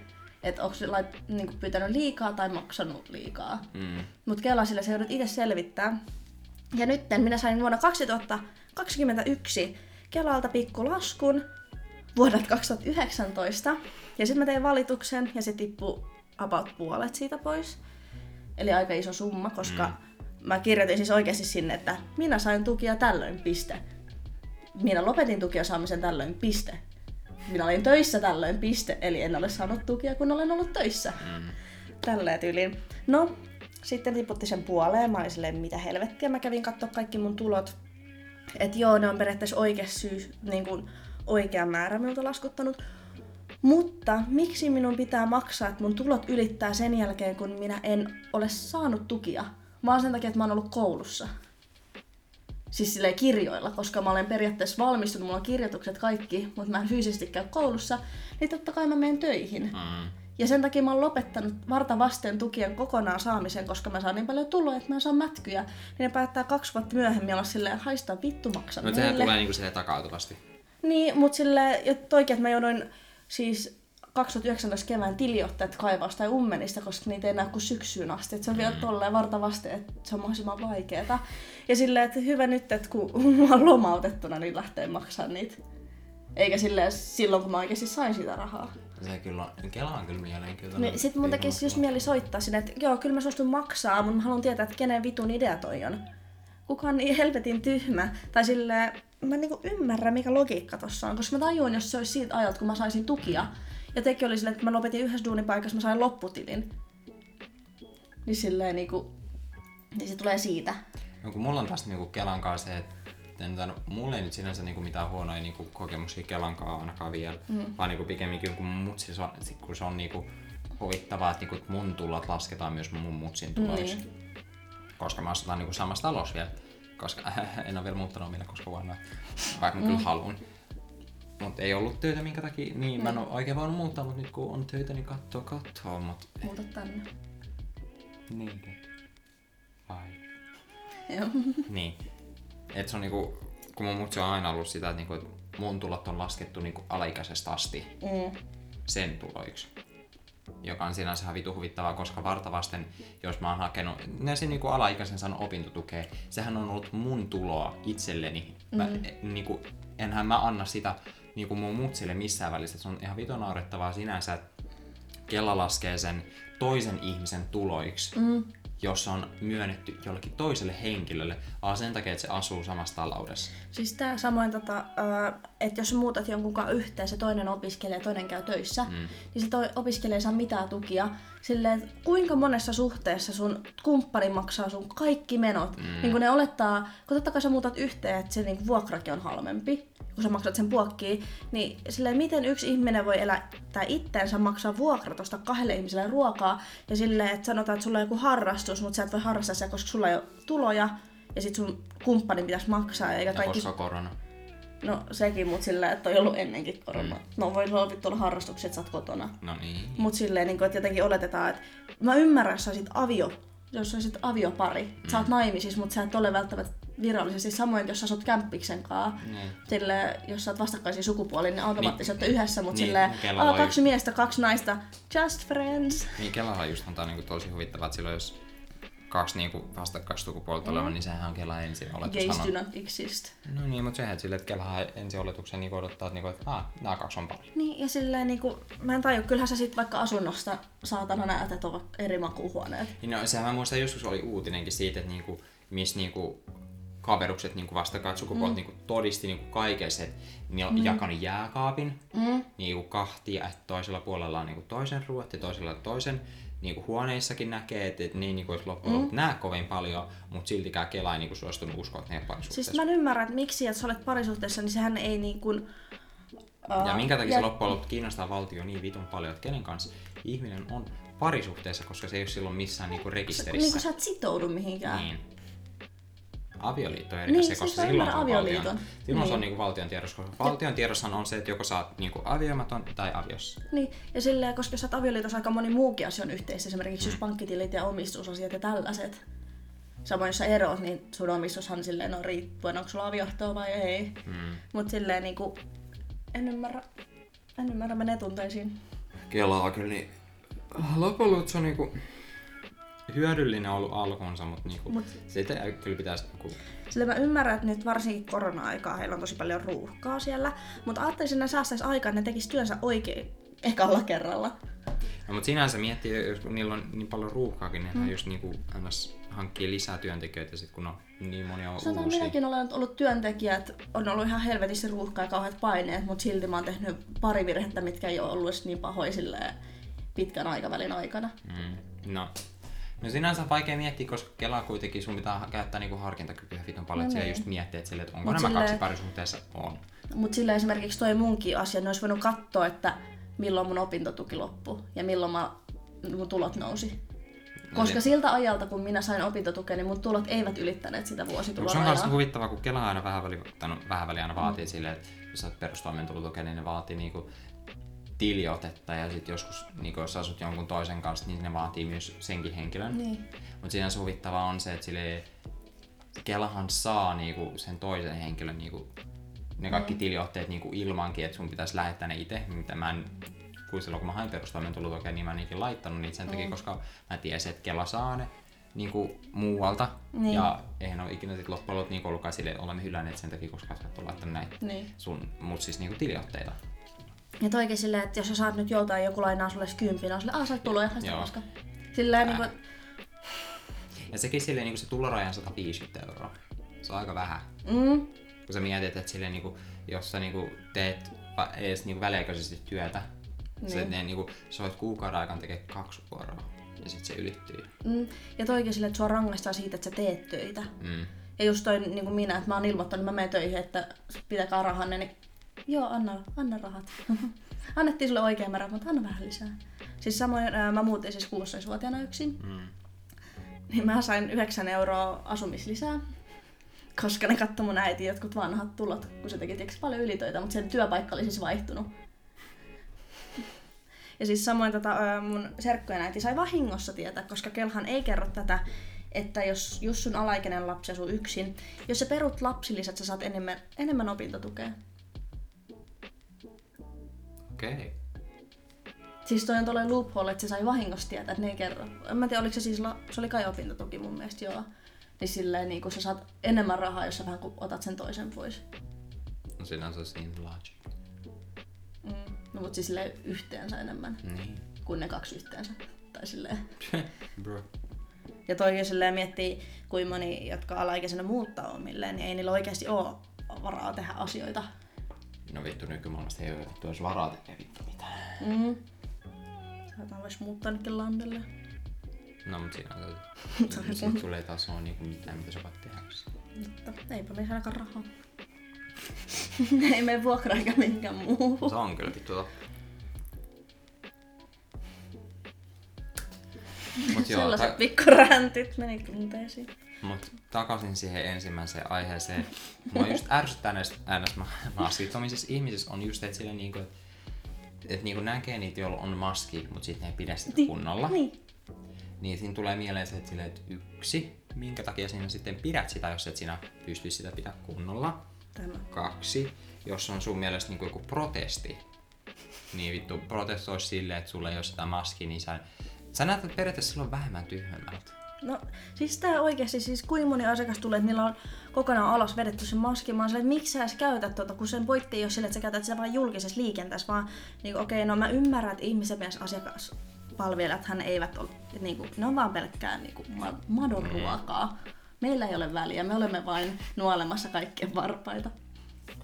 että onko se lait, niinku pyytänyt liikaa tai maksanut liikaa. Mm. Mutta Kela sillä se joudut itse selvittää. Ja nyt minä sain vuonna 2021 Kelalta pikkulaskun vuodelta 2019. Ja sitten mä tein valituksen ja se tippui about puolet siitä pois. Eli aika iso summa, koska mm. mä kirjoitin siis oikeasti sinne, että minä sain tukia tällöin, piste. Minä lopetin tukia saamisen tällöin, piste. Minä olin töissä tällöin, piste. Eli en ole saanut tukia, kun olen ollut töissä. Mm. Tälleen tyyliin. No, sitten tiputti sen puoleen. Mä olin silleen, mitä helvettiä. Mä kävin katsoa kaikki mun tulot. Et joo, ne on periaatteessa oikea syy, niin kuin oikea määrä minulta laskuttanut. Mutta miksi minun pitää maksaa, että mun tulot ylittää sen jälkeen, kun minä en ole saanut tukia? Vaan sen takia, että mä oon ollut koulussa. Siis silleen kirjoilla, koska mä olen periaatteessa valmistunut, mulla on kirjoitukset kaikki, mutta mä en fyysisesti käy koulussa, niin totta kai mä menen töihin. Mm. Ja sen takia mä oon lopettanut varta vasten tukien kokonaan saamisen, koska mä saan niin paljon tuloja, että mä en saa mätkyjä. Niin ne päättää kaksi vuotta myöhemmin olla silleen, haista vittu maksa Mutta sehän tulee niinku silleen takautuvasti. Niin, mut silleen, ja toikin, että mä jouduin siis 2019 kevään tiliottajat kaivausta tai ummenista, koska niitä ei enää kuin syksyyn asti. Et se on vielä tolleen varta vasten, että se on mahdollisimman vaikeeta. Ja silleen, että hyvä nyt, että kun mä oon lomautettuna, niin lähtee maksaa niitä. Eikä silleen silloin, kun mä oikeasti sain sitä rahaa. Se kyllä on, Kela on kyllä mielenkiintoinen. Niin sit mun tekisi just mieli soittaa sinne, että joo, kyllä mä suostun maksaa, mutta mä haluan tietää, että kenen vitun idea toi on. Kuka on niin helvetin tyhmä? Tai silleen, mä en niinku ymmärrä, mikä logiikka tossa on, koska mä tajuin, jos se olisi siitä ajalta, kun mä saisin tukia. Ja teki oli silleen, että mä lopetin yhdessä duunipaikassa, mä sain lopputilin. Niin silleen niinku, niin se tulee siitä. No kun mulla on taas niinku Kelan kanssa se, että tämän, mulla ei nyt sinänsä niinku mitään huonoja niinku kokemuksia Kelan kanssa ainakaan vielä, mm. vaan niinku pikemminkin kun mutsi, se on, kun se on niinku huvittavaa, että niinku mun tulot lasketaan myös mun mutsin tuloiksi. Niin. koska mä asutaan niinku samassa talossa vielä. Koska en ole vielä muuttanut vielä koska vuonna, vaikka mä kyllä haluan. Mutta ei ollut töitä minkä takia, niin mä en ole oikein voinut muuttaa, mutta nyt kun on töitä, niin kattoo kattoo, mut Muuta tänne. niinkö? Vai? Joo. Niin. Et se on niinku, kun mun mutsi on aina ollut sitä, että niinku, mun tulot on laskettu niinku alaikäisestä asti Mm. sen tuloiksi. Joka on sinänsä ihan vitu huvittavaa, koska vartavasten, jos mä oon hakenut, ne se niinku alaikäisen saanut opintotukea, sehän on ollut mun tuloa itselleni. Mä, mm. niinku, enhän mä anna sitä niinku mun mutsille missään välissä. Se on ihan vitu naurettavaa sinänsä, että Kela laskee sen toisen ihmisen tuloiksi, mm. jos on myönnetty jollekin toiselle henkilölle, vaan sen takia, että se asuu samassa taloudessa. Siis tää samoin, tota, että jos muutat jonkun kanssa yhteen, se toinen opiskelee ja toinen käy töissä, mm. niin se toi opiskelija ei saa mitään tukia. Silleen, kuinka monessa suhteessa sun kumppani maksaa sun kaikki menot. Mm. Niin kun ne olettaa, kun totta kai sä muutat yhteen, että se niin vuokrakin on halvempi, kun sä maksat sen puokkiin, niin silleen, miten yksi ihminen voi elättää itteensä maksaa vuokratosta kahdelle ihmiselle ruokaa, ja silleen, että sanotaan, että sulla on joku harrastus, mutta sä et voi harrastaa sitä, koska sulla ei ole tuloja, ja sit sun kumppanin pitäisi maksaa, eikä Ja kaikki... koska korona. No sekin, mutta silleen, että on ollut ennenkin korona. Mm. No voi olla vittu olla harrastukset, sä oot kotona. No niin. Mut silleen, niin että jotenkin oletetaan, että mä ymmärrän, jos sä olisit avio, jos sä olisit aviopari. Mm. Sä oot naimisissa, mutta sä et ole välttämättä virallisesti. Samoin, jos sä asut kämppiksen kanssa. Niin. Silleen, jos sä oot vastakkaisia sukupuolia, niin automaattisesti niin, yhdessä, mutta niin, silleen, on kaksi just- miestä, kaksi naista, just friends. Niin Kelahan just antaa niinku tosi huvittavaa, että silloin jos kaksi niinku vastakkaissukupuolta oleva, niin sehän on Kela ensin Gays oletus. do not exist. No niin, mutta sehän silleen, että Kelahan ensin oletuksen niinku odottaa, että, niinku, että ah, nämä kaksi on paljon. Niin, ja silleen niinku, mä en taju, kyllähän sä sit vaikka asunnosta saatana näet, että on eri makuuhuoneet. Niin no, sehän mä muistan joskus oli uutinenkin siitä, että niinku, missä niinku kaverukset niinku vastakkaat sukupuolet mm. niinku todisti niinku kaikessa, että ne on mm. jakanut jääkaapin Mm. niinku kahtia, että toisella puolella on niinku toisen ruoat ja toisella toisen. Niinku huoneissakin näkee, että et niin niinku olisi loppujen mm. näe kovin paljon, mutta siltikään Kela ei niinku suostunut uskoa, että ne ei parisuhteessa. Siis mä en ymmärrä, että miksi, että sä olet parisuhteessa, niin sehän ei niin kuin... Ja minkä takia se loppujen lopuksi kiinnostaa valtio niin vitun paljon, että kenen kanssa ihminen on parisuhteessa, koska se ei ole silloin missään niinku rekisterissä. Niin kuin sä et sitoudu mihinkään. Niin. Avioliitto on eri Niin, asia, siis koska mä silloin se on valtion, silloin se on Niin. niinku valtion tiedossa, koska valtion tiedossahan on se, että joko sä oot niinku avioimaton tai aviossa. Niin, ja silleen, koska sä oot avioliitossa aika moni muukin asia on yhteistä, esimerkiksi just pankkitilit ja omistusasiat ja tällaiset. Samoin jos sä eroat, niin sun omistushan silleen on riippuen, onko sulla aviohtoa vai ei. Mm. Mut silleen niinku, en ymmärrä, en ymmärrä menee tunteisiin. Kelaa kyllä, niin loppujen on niinku hyödyllinen ollut alkuunsa, mutta niinku, Mut- sitä kyllä pitäisi niinku, Sillä mä ymmärrän, että nyt varsinkin korona-aikaa heillä on tosi paljon ruuhkaa siellä, mutta ajattelisin, että ne säästäisi aikaa, että ne tekis työnsä oikein ekalla kerralla. No, mutta sinänsä miettii, jos niillä on niin paljon ruuhkaakin, niin mm. just niinku ns. hankkii lisää työntekijöitä, sit kun on niin moni on Sanotaan, uusia. minäkin olen ollut työntekijät, on ollut ihan helvetissä ruuhkaa ja kauheat paineet, mutta silti mä oon tehnyt pari virhettä, mitkä ei ole ollut niin pahoja silleen pitkän aikavälin aikana. Mm. No. No sinänsä on vaikea miettiä, koska Kela kuitenkin sun pitää käyttää niinku harkintakykyä vitun paljon, No että niin. just miettiä, että, sille, että onko Mut nämä kaksi silleen- parisuhteessa on. Mutta sillä esimerkiksi toi munkin asia, ne olisi voinut katsoa, että milloin mun opintotuki loppui ja milloin mä, mun tulot nousi. Koska niin. siltä ajalta, kun minä sain opintotukea, niin mun tulot eivät ylittäneet sitä Onko se on kanssa huvittavaa, kun Kela aina vähän tai no, vähän väliin aina vaatii mm. silleen, että jos oot perustoimeentulotukea, niin ne vaatii niinku tiliotetta ja sitten joskus, niinku, jos asut jonkun toisen kanssa, niin ne vaatii myös senkin henkilön. Niin. Mutta siinä huvittavaa on se, että sille Kelahan saa niinku sen toisen henkilön niinku, ne kaikki mm. tiliotteet niinku ilmankin, että sun pitäisi lähettää ne itse, mitä mä en kun silloin kun mä hain perustoimeentulotukea, niin mä en ikinä laittanut niitä sen takia, Mm. koska mä tiesin, että Kela saa ne niin kuin muualta. Niin. Ja eihän ole ikinä sit loppujen lopuksi niin ollutkaan sille, että olemme hylänneet sen takia, koska sä et ole laittanut näitä Niin. sun, mut siis niinku tiliotteita. Ja toikin silleen, että jos sä saat nyt joltain joku lainaa sulle kympin, on silleen, aah sä oot tuloja, koska. Silleen niin kuin, Ja sekin silleen niinku se tuloraja on 150 euroa. Se on aika vähän. mm, Kun sä mietit, että silleen niinku, jos sä niinku teet va- edes niinku väliaikaisesti työtä, niin. sä Niin. ne, niinku, sä voit kuukauden aikana tekee kaksi vuoroa. Ja sit se ylittyy. mm. Ja toikin silleen, että sua rangaistaan siitä, että sä teet töitä. Mm. Ja just toi niin kuin minä, että mä oon ilmoittanut, että mä menen töihin, että pitäkää rahanne, niin joo, anna, anna rahat. Annettiin sulle oikein määrä, mutta anna vähän lisää. Siis samoin ää, mä muutin siis 16-vuotiaana yksin. Mm. niin mä sain 9 euroa asumislisää. Koska ne katsoi mun äiti jotkut vanhat tulot, kun se teki tietysti paljon ylitöitä, mutta sen työpaikka oli siis vaihtunut. Ja siis samoin tota, mun serkkujen äiti sai vahingossa tietää, koska Kelhan ei kerro tätä, että jos, jos sun alaikäinen lapsi asuu yksin, jos sä perut lapsilisät, sä saat enemmän, enemmän opintotukea. Okei. Okay. Siis toi on tuollainen loophole, että se sai vahingossa tietää, että ne ei kerro. En mä tiedä, oliko se siis, la... se oli kai opintotuki mun mielestä, joo. Niin silleen niin kun sä saat enemmän rahaa, jos sä vähän otat sen toisen pois. No siinä on se siinä logic. Mm. No mut siis silleen yhteensä enemmän Niin. kuin ne kaksi yhteensä. Tai silleen. Bro. Ja toikin silleen miettii, kuin moni, jotka alaikäisenä muuttaa omilleen, niin ei niillä oikeasti ole varaa tehdä asioita. No vittu nykymaailmasta ei ole vittu edes varaa tekee vittu mitään. Mm. Saatan vois muuttaa nytkin landelle. No mut siinä on se. Sitten tulee taas on niinku mitään mitä sä voit tehdä. Mutta eipä me ainakaan rahaa. ei mene vuokra eikä minkään muu. Se on kyllä vittu totta. Mut joo, Sellaiset ta- pikkuräntit meni tunteisiin. Mut takaisin siihen ensimmäiseen aiheeseen. Mua just ärsyttää näissä NS-maskittomisissa ihmisissä on just, että sillä niinku, että et niinku näkee niitä, joilla on maski, mutta sitten ne ei pidä sitä kunnolla. Niin. Niin siinä tulee mieleen se, että, silleen, että yksi, minkä takia sinä sitten pidät sitä, jos et sinä pysty sitä pitää kunnolla. Tämä. Kaksi, jos on sun mielestä niin joku protesti, niin vittu protestoi silleen, että sulla ei ole sitä maskia, niin sä, sä näytät periaatteessa silloin vähemmän tyhmemmältä. No siis tää oikeasti, siis kuinka moni asiakas tulee, että niillä on kokonaan alas vedetty se maski. Mä oon silleen, että miksi sä edes käytät tuota, kun sen pointti ei ole sille, että sä käytät sitä vain julkisessa liikenteessä, vaan niin okei, okay, no mä ymmärrän, että ihmisen myös asiakaspalvelijathan eivät ole, että niin kuin, ne on vaan pelkkää niin kuin, ma- madon ruokaa. Meillä ei ole väliä, me olemme vain nuolemassa kaikkien varpaita.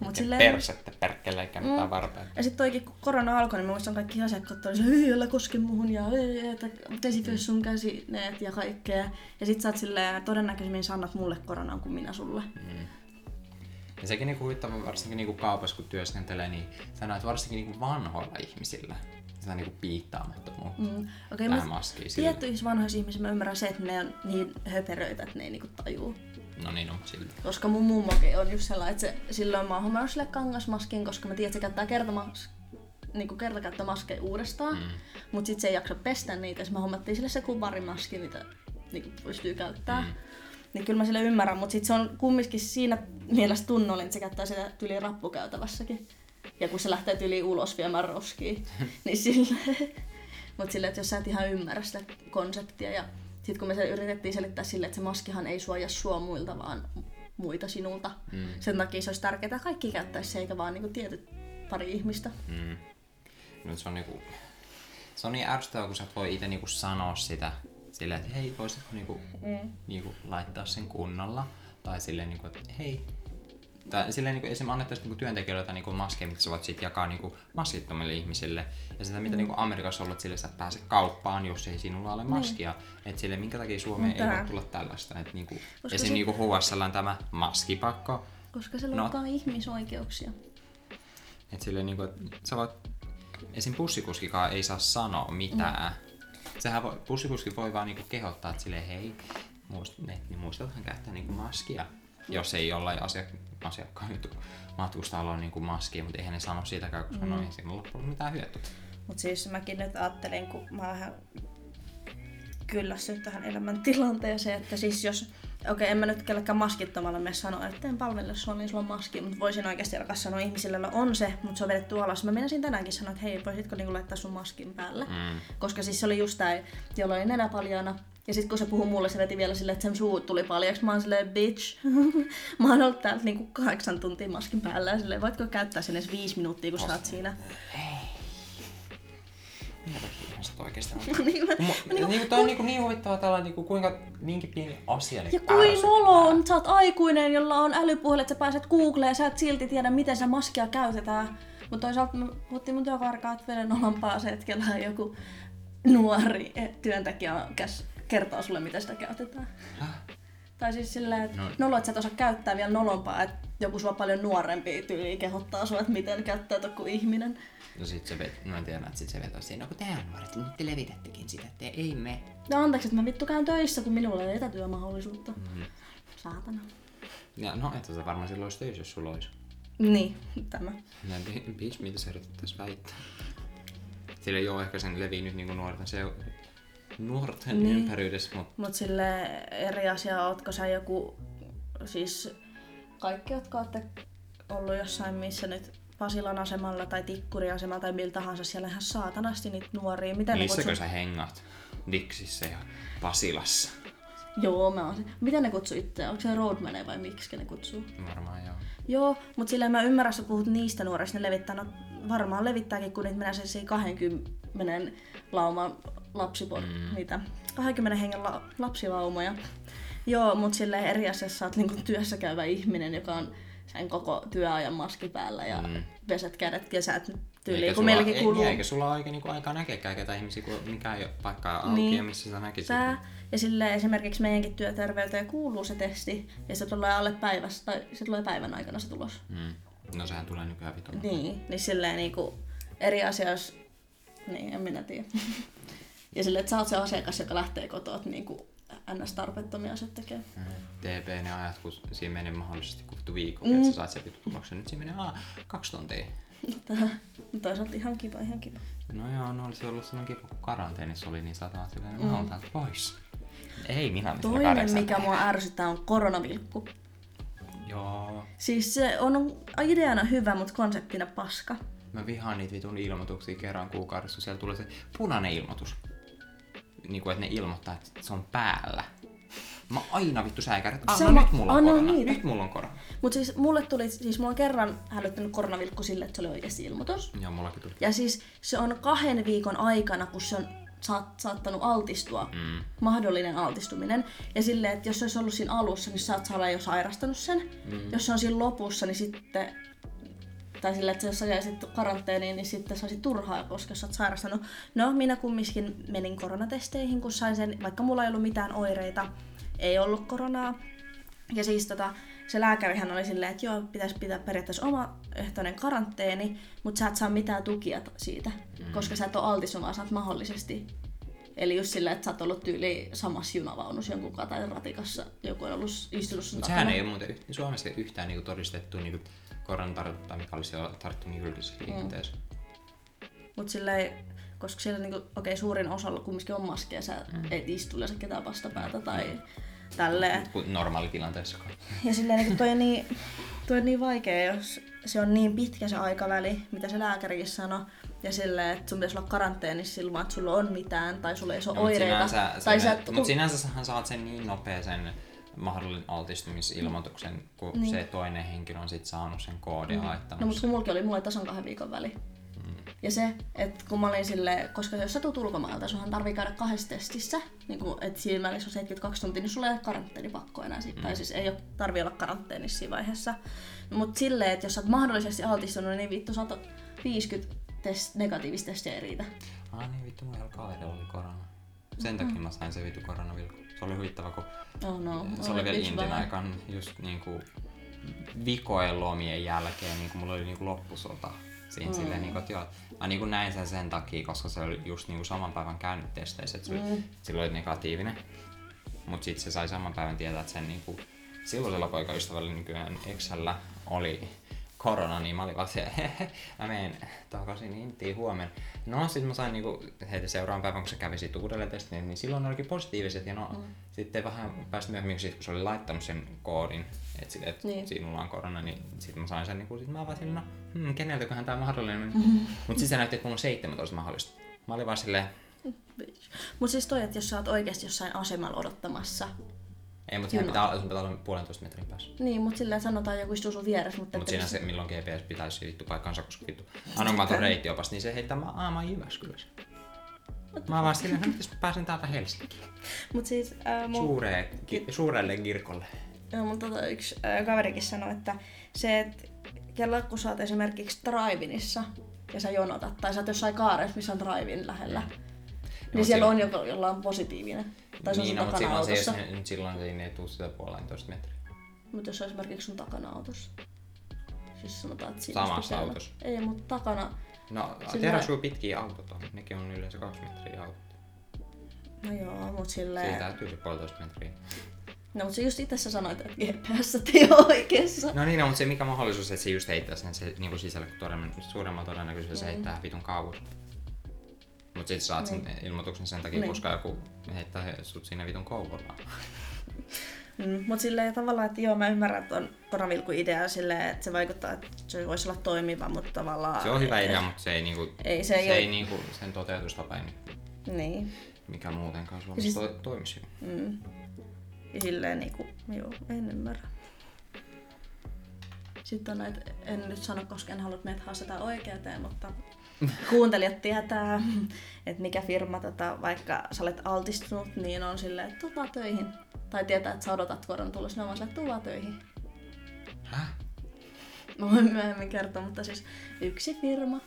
Mut silleen- Persettä perkele eikä mitään Mm. varpeita. Ja sitten toikin, kun korona alkoi, niin mä muistan kaikki asiakkaat oli se, ei älä koske muhun ja ei, että desinföi sun käsineet ja kaikkea. Ja sit sä oot silleen, todennäköisemmin sä annat mulle koronan kuin minä sulle. Mm. Ja sekin niinku huvittava varsinkin niinku kaupassa kun työskentelee, niin sä näet varsinkin niinku vanhoilla ihmisillä sitä niinku piittaamattomuutta. Mm. Mutta maskia sillä. tiettyissä vanhoissa ihmisissä mä ymmärrän se, että ne on niin höperöitä, että ne ei niinku tajuu. No niin, no silti. Koska mun mummokin on just sellainen, että se, silloin mä oon sille kangasmaskin, koska mä tiedän, että se käyttää kertamas, niinku kertakäyttömaskeja uudestaan. Mm. Mut sit se ei jaksa pestä niitä, ja mä hommattiin sille se kubarimaski, mitä niinku pystyy käyttämään. Mm. Niin kyllä mä sille ymmärrän, mutta sit se on kumminkin siinä mielessä tunnollinen, että se käyttää sitä tyli rappukäytävässäkin. Ja kun se lähtee tyli ulos viemään roskia, niin sille. Mut silleen, että jos sä et ihan ymmärrä sitä konseptia ja sitten kun me se yritettiin selittää sille, että se maskihan ei suojaa sua muilta, vaan muita sinulta. Mm. Sen takia se olisi tärkeää, että kaikki käyttäisi se, eikä vaan niinku tietyt pari ihmistä. Mm. Nyt se on niinku... Se on niin ärsyttävää, kun sä et voi itse niinku sanoa sitä silleen, että hei, voisitko niinku, Mm. niinku laittaa sen kunnolla? Tai silleen, niinku, että hei, tai silleen niinku, esimerkiksi annettaisiin niinku työntekijöille niinku maskeja, mitä sä voit sit jakaa niinku maskittomille ihmisille. Ja sitä, mitä niinku Amerikassa on ollut, sille sä et pääse kauppaan, jos ei sinulla ole maskia. Että sille, minkä takia Suomeen ei Tää. voi tulla tällaista. Että niinku, Koska esim. sit- niinku HSL on tämä maskipakko, Koska se No. loukkaa ihmisoikeuksia. että silleen niinku, että sä voit, esim. bussikuskikaan ei saa sanoa mitään. Sehän voi, bussikuski voi vaan niinku kehottaa, että silleen hei, muist, ne, niin muistathan käyttää niinku maskia. Jos ei jollain asiak, asiakkaan juttu matkustajalla on niinku maskia, mutta eihän ne sano siitäkään, koska mm. no ei siinä loppujen mitään hyötyä. Mutta siis mäkin nyt ajattelin, kun mä vähän kyllästynyt tähän elämäntilanteeseen, että siis jos, okei okay, en mä nyt kellekään maskittomalla mene sanoa, että en palvele sua, niin sulla on maski, mutta voisin oikeasti alkaa sanoa ihmisille, joilla on se, mutta se on vedetty alas. Mä menisin tänäänkin sanoa, että hei, voisitko niinku laittaa sun maskin päälle? Mm. Koska siis se oli just tää, jolla oli nenä paljaana. Ja sitten kun se puhui mulle, se veti vielä silleen, että sen suu tuli paljaksi. Mä oon silleen, bitch. mä oon ollut täältä niinku kahdeksan tuntia maskin päällä. Ja silleen, voitko käyttää sen edes viisi minuuttia, kun sä oot siinä. Takia oikeesti on? niin mä, Mu- niinku, niinku, tää on niinku niin huvittavaa tällä niinku, kuinka niinkin pieni asia ja niinku kuin nolo on, sä oot aikuinen, jolla on älypuhelin, että sä pääset Googleen ja sä et silti tiedä, miten se maskia käytetään. Mutta toisaalta me puhuttiin mun työkarkaa, että veden olompaa se hetkellä joku nuori työntekijä käs, kertoo sulle, miten sitä käytetään. Häh? Tai siis silleen, että No. no. nolo, että sä et osaa käyttää vielä nolompaa, että joku sua paljon nuorempi tyyli kehottaa sua, että miten käyttää kuin ihminen. No sit se vet, no en tiedä, että sit se vetää siinä, no kun te nuoret, nyt te levitättekin sitä, te ei me. No anteeksi, että mä vittu käyn töissä, kun minulla ei ole etätyömahdollisuutta. Mm. Saatana. Ja no, et sä varmaan silloin olisi töissä, jos sulla olisi. Niin, tämä. Ja bi- bis, mitä sä yrität tässä väittää? Sillä ei ole ehkä sen levii nyt niinku nuorten, se nuorten Niin. ympäröidessä, mutta Mut sille eri asia, ootko sä joku, siis kaikki, jotka olette ollut jossain missä nyt Pasilan asemalla tai Tikkuriasemalla tai millä tahansa, siellä on ihan saatanasti niitä nuoria. Miten ne missäkö kutsuu? sä hengaat? Diksissä ja Pasilassa. Joo, mä oon. Miten ne kutsuu itseään? Onko se roadmane vai miksi ne kutsuu? Varmaan joo. Joo, mutta sillä mä ymmärrän, sä puhut niistä nuorista, ne levittää, no varmaan levittääkin, kun niitä menee sellaisia 20 lauman lapsipor, mm. niitä 20 hengen la, lapsilaumoja. Joo, mutta sille eri asiassa sä oot niinku työssä käyvä ihminen, joka on sen koko työajan maski päällä ja mm. Peset kädet ja sä et tyyliin, Eikä kun sulla, meilläkin ei, kuuluu... eikä sulla ole oikein niinku aikaa näkekään ketä ihmisiä, kun mikä ei ole paikkaa auki Niin. ja missä sä näkisit. Sä, ja sille esimerkiksi meidänkin työterveyteen kuuluu se testi, ja se tulee alle päivässä, tai se tulee päivän aikana se tulos. Mm. No sehän tulee nykyään vitun. Niin, niin silleen niinku eri asia, jos... Niin, en minä tiedä. ja silleen, että sä oot se asiakas, joka lähtee kotoa, että niinku ns. tarpeettomia asioita tekee. TP ne ajat, kun siinä menee mahdollisesti kuvittu viikko, Mm. mm. että sä saat sen tuloksen. Nyt siinä menee aa, kaksi tuntia. Mutta toisaalta ihan kiva, ihan kiva. No joo, no olisi ollut sellainen kiva, kun karanteenissa oli, niin vaan silleen, mm. mä pois. Ei minä mistä Toinen, kahdeksan mikä mua ärsyttää, on koronavilkku. Joo. Siis se on ideana hyvä, mutta konseptina paska. Mä vihaan niitä vitun ilmoituksia kerran kuukaudessa, kun siellä tulee se punainen ilmoitus. Niin kuin, että ne ilmoittaa, että se on päällä. Mä aina vittu säikärät, että ah, no nyt mulla on korona, niitä. nyt mulla on korona. Mutta siis mulle tuli, siis mulla on kerran hälyttänyt koronavilkku sille, että se oli oikeasti ilmoitus. Joo, mullakin tuli. Ja siis se on kahden viikon aikana, kun se on saat, saattanut altistua, Mm. mahdollinen altistuminen. Ja silleen, että jos se olisi ollut siinä alussa, niin sä oot saada jo sairastanut sen. Mm. Jos se on siinä lopussa, niin sitten tai silleen, että jos sä jäisit karanteeniin, niin sitten se olisi turhaa, koska sä oot sairastanut. No, minä kumminkin menin koronatesteihin, kun sain sen, vaikka mulla ei ollut mitään oireita, ei ollut koronaa. Ja siis tota, se lääkärihän oli silleen, että joo, pitäisi pitää periaatteessa oma ehtoinen karanteeni, mutta sä et saa mitään tukia siitä, mm. koska sä et ole altistunut, sä oot mahdollisesti. Eli just silleen, että sä oot ollut tyyli samassa junavaunussa jonkun kanssa tai ratikassa, joku on ollut istunut sun sehän ei ole muuten Suomessa yhtään niinku todistettu niinku koronatartuntaa, mikä olisi jo tarttunut niinku julkisessa liikenteessä. Mutta silleen, koska siellä niinku, okei, suurin osalla kumminkin on maskeja, sä mm. et istu yleensä ketään vastapäätä tai tälleen. Kuin normaalitilanteessa. Ja silleen niin toi on niin, toi on niin vaikea, jos se on niin pitkä se aikaväli, mitä se lääkärikin sanoi. Ja silleen, että sun pitäisi olla karanteenissa ilman, että sulla on mitään, tai sulla ei ole No, oireita. sinänsä, tai se, sä et, mut sinänsä saat sen niin nopea sen mahdollinen altistumisilmoituksen, kun Niin. se toinen henkilö on sit saanut sen koodin mm. laittanut. No mutta kun mullakin oli, mulla oli tasan kahden viikon väli. Mm. Ja se, että kun mä olin sille, koska jos sä tulet ulkomailta, sunhan tarvii käydä kahdessa testissä, niin kun, että siinä välissä on 72 tuntia, niin sulla ei ole karanteenipakko enää siitä, mm. tai siis ei ole, tarvii olla karanteenissa siinä vaiheessa. No, mutta silleen, että jos sä oot mahdollisesti altistunut, niin vittu sä oot 50 test, negatiivista testiä ei riitä. Ah niin vittu, mulla kaverilla oli korona. Sen takia mä sain se vittu koronavilkku. Se oli huvittava, kun Oh no, se oli vielä Intin aikaan just niinku vikojen lomien jälkeen, niinku mulla oli niinku loppusota. Siinä mm. silleen, niinku, että joo, mä niinku näin sen sen takia, koska se oli just niinku saman päivän käynyt testeissä, että se oli, Mm. silloin oli negatiivinen. Mut sit se sai saman päivän tietää, että sen niinku, silloisella poikaystävällä nykyään Exällä oli korona, niin mä olin vaan hehe, mä menen takaisin Intiin huomenna. No sit mä sain niinku heti seuraavan päivän, kun se kävi sit uudelleen testiin, niin silloin ne olikin positiiviset ja no mm. sitten vähän päästä myöhemmin, sit, kun se oli laittanut sen koodin, että et, et Niin. niin. sinulla on korona, niin sit mä sain sen niinku, sit mä vaan silleen, no hmm, keneltäköhän tää mahdollinen. Mm-hmm. Mut sit se näytti, että mulla on 17 mahdollista. Mä olin vaan silleen, Mutta siis toi, että jos sä oot oikeasti jossain asemalla odottamassa, ei mut sehän pitää, sun pitää olla puolentoista metrin päässä. niin, mutta silleen sanotaan joku istuu sun vieressä, mutta Mut siinä se, milloin GPS pitäisi vittu paikkansa, koska vittu. Anna mä tuon reittiopas, niin se heittää, mä, aa, mä oon Jyväskylässä. Mä vaan silleen, no mä pääsen täältä Helsinkiin. Mut siis äh, mun, Suureen, ki, suurelle kirkolle. joo, mun tota, yksi äh, kaverikin sanoi, että se, että kello kun sä oot esimerkiksi drive-inissa ja sä jonotat, tai sä oot jossain kaaressa, missä on drive-in lähellä, niin mut siellä on joku, jolla on positiivinen. Tai se on niin, sun no, mutta takana silloin se, nyt silloin se ei tule sitä puolentoista metriä. Mutta jos se on esimerkiksi sun takana autossa. Siis sanotaan, että siinä Samassa autossa. Ei, mutta takana. No, sulla pitkiä autot on. Nekin on yleensä kaksi metriä autot. No joo, mut Siitä silleen... täytyy se puolitoista metriä. No mutta se just itse sanoit, että GPS ei ole oikeassa. No niin, no, mutta se mikä mahdollisuus, että se just heittää sen se, niinku sisälle, kun suuremmalla todennäköisyydellä se heittää vitun kauas. Mut sit saat sen ilmoituksen sen takia, Niin. koska joku heittää he- sut sinne vitun kouvolaan. Mm, mutta silleen tavallaan, että joo, mä ymmärrän ton toravilkun idea silleen, että se vaikuttaa, että se voisi olla toimiva, mutta tavallaan... Se on hyvä idea, mutta se ei, niinku, Ei, se se ei ei oo- niinku, sen toteutustapa ei Niin. mikä muutenkaan Suomessa siis- to, toimisi. Mm. Ja silleen niinku, joo, en ymmärrä. Sitten on näitä, en nyt sano, koska en halua, että meitä haastetaan oikeuteen, mutta kuuntelijat tietää, että mikä firma, tota, vaikka sä olet altistunut, niin on silleen, että tuu vaan töihin. Tai tietää, että sä odotat koronan tulossa, niin on vaan silleen, että tuu vaan töihin. Häh? Mä voin myöhemmin kertoa, mutta siis yksi firma,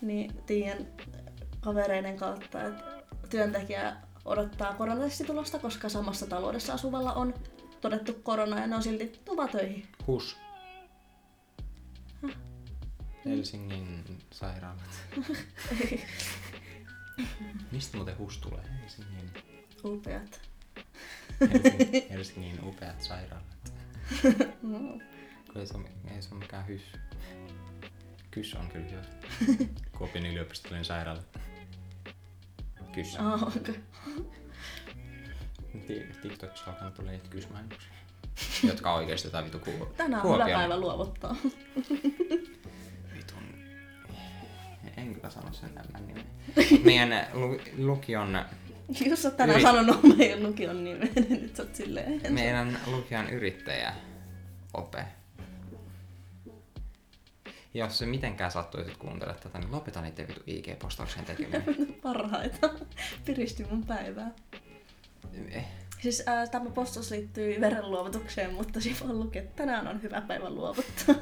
niin tiedän kavereiden kautta, että työntekijä odottaa koronatestitulosta, koska samassa taloudessa asuvalla on todettu korona ja ne on silti tuva töihin. HUS. Helsingin sairaalat. Mistä muuten HUS tulee? Helsingin, Upeat. Helsingin, Helsingin upeat sairaalat. No. Kun ei se ole, ei se ole mikään hys. Kys on kyllä hyvä. Kuopion yliopistollinen sairaala. Kys. Ah, okay. Ti- TikTokissa alkanut tulla niitä kysmainnoksia. Jotka on oikeesti jotain vitu ku- Tänään on hyvä päivä luovuttaa. En kyllä sano sen tämän nimen. Meidän lu- lukion, Jos oot tänään Yri- sanonut meidän lukion nimen, niin nyt sä oot silleen. meidän lukion yrittäjä Ope. Jos se mitenkään sattuisit kuuntelemaan tätä, niin lopeta niiden vitu IG-postauksen tekeminen. Parhaita. Piristi mun päivää. Eh, Siis ää, tämä postaus liittyy verenluovutukseen, mutta siinä vaan lukee, että tänään on hyvä päivä luovuttaa.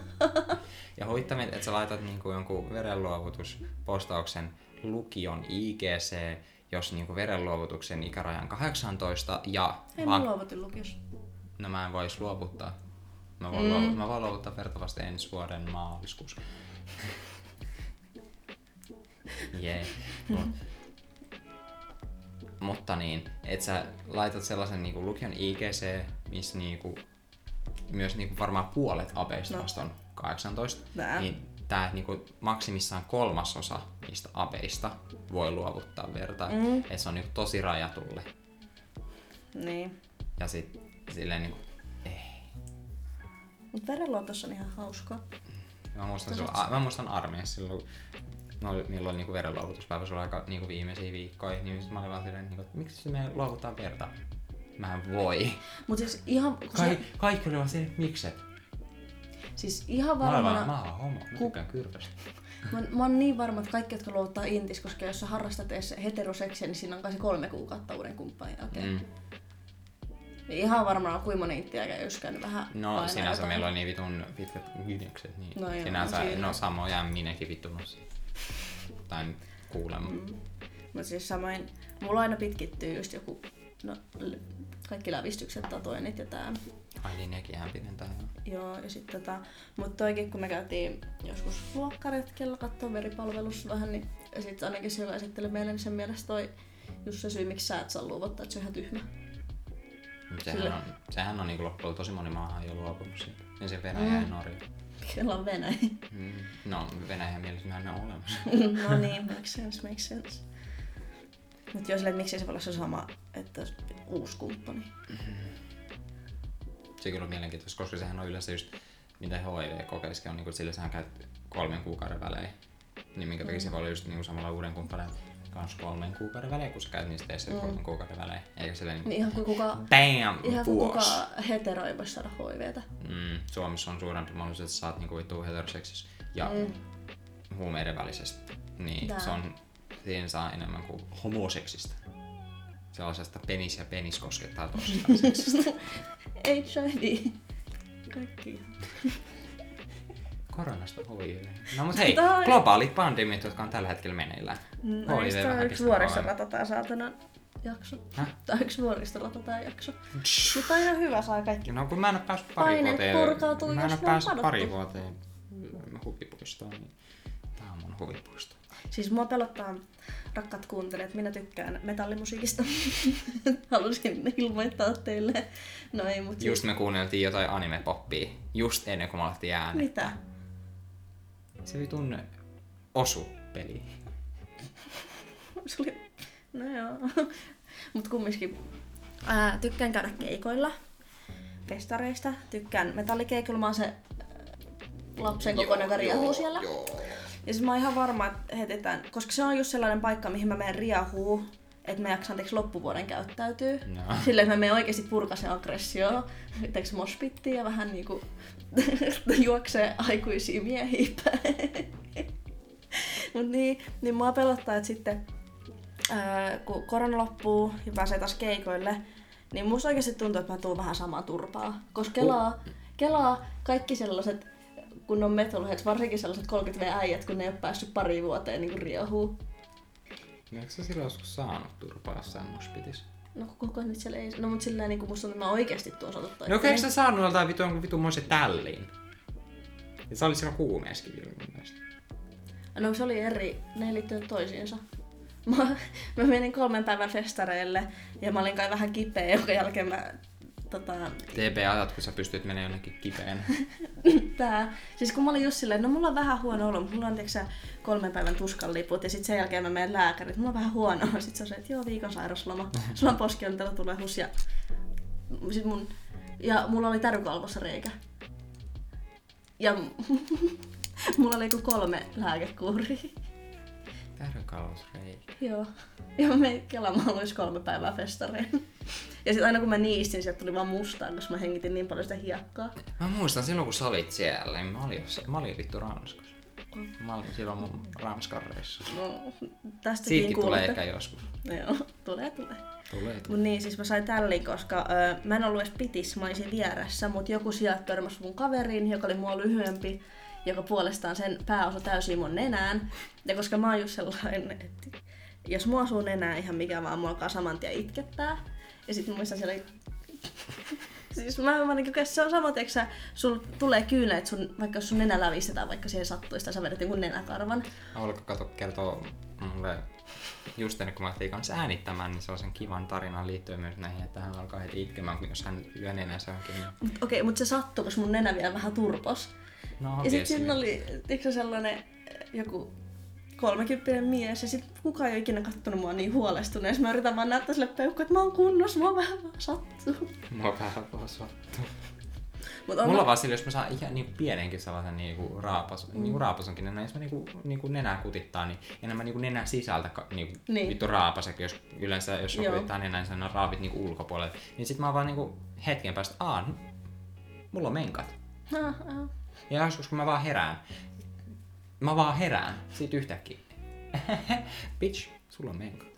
Ja huittaminen, että sä laitat niinku jonkun verenluovutuspostauksen lukion IGC, jos niinku verenluovutuksen ikärajan 18 ja Ei mä luovutin lukiossa. No mä en vois luovuttaa. Mä voin, mm. luovu- mä voin luovuttaa verta vasta ensi vuoden maaliskuussa. Jee. Yeah. Mutta niin, että sä laitat sellaisen niinku lukion IGC, missä niinku, myös niinku varmaan puolet apeista No. vasta on 18, Nää. niin tää niinku maksimissaan kolmasosa niistä apeista voi luovuttaa verta. Mm. Et se on niinku tosi rajatulle. Niin. Ja sit silleen niinku, Mut verenluotossa on ihan hauskaa. Mä muistan, silloin, a, mä muistan armeijassa silloin, no, milloin niinku verenluovutuspäivä, se oli aika niinku viimeisiä viikkoja, niin sit mä olin vaan silleen, niinku, että miksi se me luovuttaa verta? Mä en voi. Mut siis ihan, Ka- se, kaikki oli vaan että mikset? siis ihan varmana, mä oon homo, mä tykkään kyrpästä. mä, mä oon niin varma, että kaikki, jotka luovuttaa intis, koska jos sä harrastat edes heteroseksiä, niin siinä on kai se kolme kuukautta uuden kumppanin jälkeen. Mm. Ihan varmana kuinka moni ittiäkään jos käynyt vähän No sinänsä jotain. meillä oli niin vitun pitkät gynekset, niin No joo, sinänsä, no samoja minäkin vittunut Tai kuulemma. Mm. Mutta siis samoin, mulla aina pitkittyy just joku, no kaikki lävistykset, tatoinnit ja tää. Ai niin, nekinhän pidentää joo. Joo, ja sitten tota, mutta toikin kun me käytiin joskus luokkaretkellä katsoa veripalvelussa vähän, niin ja sit ainakin se, joka esitteli meille, niin sen mielestä toi just se syy, miksi sä et saa luovuttaa, että se on ihan tyhmä. Sehän Sille- on, sehän on niinku loppujen tosi moni maahan jo luopunut siitä. Ensin Venäjä Mm. ja Norja. Kela on Venäjä. Mm. No, Venäjän mielestä ne on olemassa. no niin, makes sense, makes sense. Mut jos silleen, miksi se voi olla se sama, että uusi kumppani. Se kyllä on mielenkiintoista, koska sehän on yleensä just, mitä HIV-kokeissakin on, niin sillä sähän käyt kolmen kuukauden välein. Niin minkä takia se voi olla just niin samalla uuden kumppanin kanssa kolmen kuukauden välein, kun sä käyt niistä testejä mm. kolmen kuukauden välein. Eikä silleen niin, Niin ihan kuin kuka, bam, ihan kuin kuka hetero ei voi saada HIVtä. Mm, Suomessa on suurempi mahdollisuus, että saat niinku vittu heteroseksis ja mm. huumeiden välisesti. Niin Tää. se on, siinä saa enemmän kuin homoseksistä. Sellaisesta penis ja penis koskettaa toistaan seksistä. HIV. Kaikki. Koronasta HIV. No mut hei, Toi- globaalit pandemiat, jotka on tällä hetkellä meneillään. Mm, HIV Niistä vähän yksi kovemmin. ratataan saatana jakso. Häh? Tai yksi vuoristorata tää jakso. Mutta on ihan hyvä, saa kaikki. No kun mä en oo päässyt pari Paineet vuoteen. purkautuu, mä en jos oo ne on päässyt padottu. pari vuoteen huvipuistoon, niin tää on mun huvipuisto. Siis mua pelottaa, rakkaat kuuntelijat, minä tykkään metallimusiikista. Halusin ilmoittaa teille. No ei, mutta Just me kuunneltiin jotain anime-poppia, just ennen kuin mä alettiin ääni. Mitä? Se vitun osu-peli. Se oli... No joo. Mut kumminkin. Ää, tykkään käydä keikoilla. Festareista. Tykkään metallikeikoilla. Mä oon se lapsen kokoinen, joka riehuu siellä. Joo. Ja siis mä oon ihan varma, että heitetään, koska se on just sellainen paikka, mihin mä menen riahuu, että mä jaksan teeks loppuvuoden käyttäytyy. No. Silleen, että mä menen oikeasti purkasen aggressioon, teeks moshpittiin ja vähän niinku juoksee aikuisia miehiä päin. Mut niin, niin mua pelottaa, että sitten ää, kun korona loppuu ja pääsee taas keikoille, niin musta oikeasti tuntuu, että mä tuun vähän samaa turpaa. Koska kelaa, kelaa kaikki sellaiset, kun on metalheads, varsinkin sellaiset 30V-äijät, kun ne ei ole päässyt pari vuoteen niin riahuu. Eikö sä silloin joskus saanut turpaa jossain moshpitissä? No kuka nyt siellä ei... No mut silleen niin kuin musta on, että mä oikeasti tuon saattaa. No okei, eikö sä saanut joltain vitu, jonkun vitun tällin? Ja sä olit siellä kuumeeskin vielä mun mielestä. No se oli eri, ne ei liittynyt toisiinsa. Mä, mä menin kolmen päivän festareille ja mä olin kai vähän kipeä, jonka jälkeen mä tota, TP-ajat, kun sä pystyt menemään jonnekin kipeen. tää, siis kun mä olin just silleen, no mulla on vähän huono olo, mutta mulla on tiiäksä, kolmen päivän tuskan liput ja sitten sen jälkeen mä menen lääkärit, mulla on vähän huonoa. Sitten se on se, että joo, viikon sairasloma, sulla on poskiontelo tulee hus ja, sit mun, ja mulla oli tärykalvossa reikä. Ja mulla oli kolme lääkekuuria. Tärkausreikä. Joo. Ja menin kelaamaan olisi kolme päivää festareen. Ja sitten aina kun mä niistin, sieltä tuli vaan mustaa, koska mä hengitin niin paljon sitä hiekkaa. Mä muistan silloin, kun sä olit siellä, niin mä olin, mä olin vittu Ranskassa. Mä olin silloin mun Ranskan reissussa. No, tästäkin Siitäkin tulee kuulitte. ehkä joskus. Joo, tulee, tulee. Tulee, tulee. Mut niin, siis mä sain tällin, koska ö, mä en ollut edes pitissä, mä olisin vieressä, mutta joku sieltä törmäsi mun kaveriin, joka oli mua lyhyempi, joka puolestaan sen pääosa täysin mun nenään. Ja koska mä oon just sellainen, että jos mua asuu nenää ihan mikä vaan, mua alkaa saman tien itkettää. Ja sitten muistan siellä Siis mä, mä niin se on sama, että sul tulee kyyneleet, sun, vaikka sun nenä lävistetään, vaikka siihen sattuisi, tai sä vedät jonkun nenäkarvan. Alko kato kertoo mulle just ennen kuin mä lähtiin kanssa äänittämään, niin sellaisen kivan tarinan liittyen myös näihin, että hän alkaa heti itkemään, jos hän lyö nenänsä johonkin. Okei, mutta se sattui, koska mun nenä vielä vähän turpos. No, Ja sitten siinä oli tiiäksä, sellainen eh, joku kolmekymppinen mies ja sitten kukaan ei ole ikinä kattonut mua niin huolestuneessa. Mä yritän vaan näyttää sille peukkuun, että mä oon kunnossa, mua vähän vaan sattuu. Mua vähän vaan sattuu. Mut on Mulla vaan sillä, jos mä saan ihan niinku pienenkin sellaisen niinku raapas, mm. niinku raapasonkin nenä, jos mä niinku, niinku nenää kutittaa, niin enemmän niinku nenän sisältä niinku Niin. niin. vittu raapasekin, jos yleensä jos Joo. kutittaa nenää, niin ne raapit niinku ulkopuolelle. Niin sit mä oon vaan niinku hetken päästä, aa, n- mulla on menkat. Ah, ah. Ja joskus kun mä vaan herään, mä vaan herään, sit yhtäkkiä. Bitch, sulla on menkat.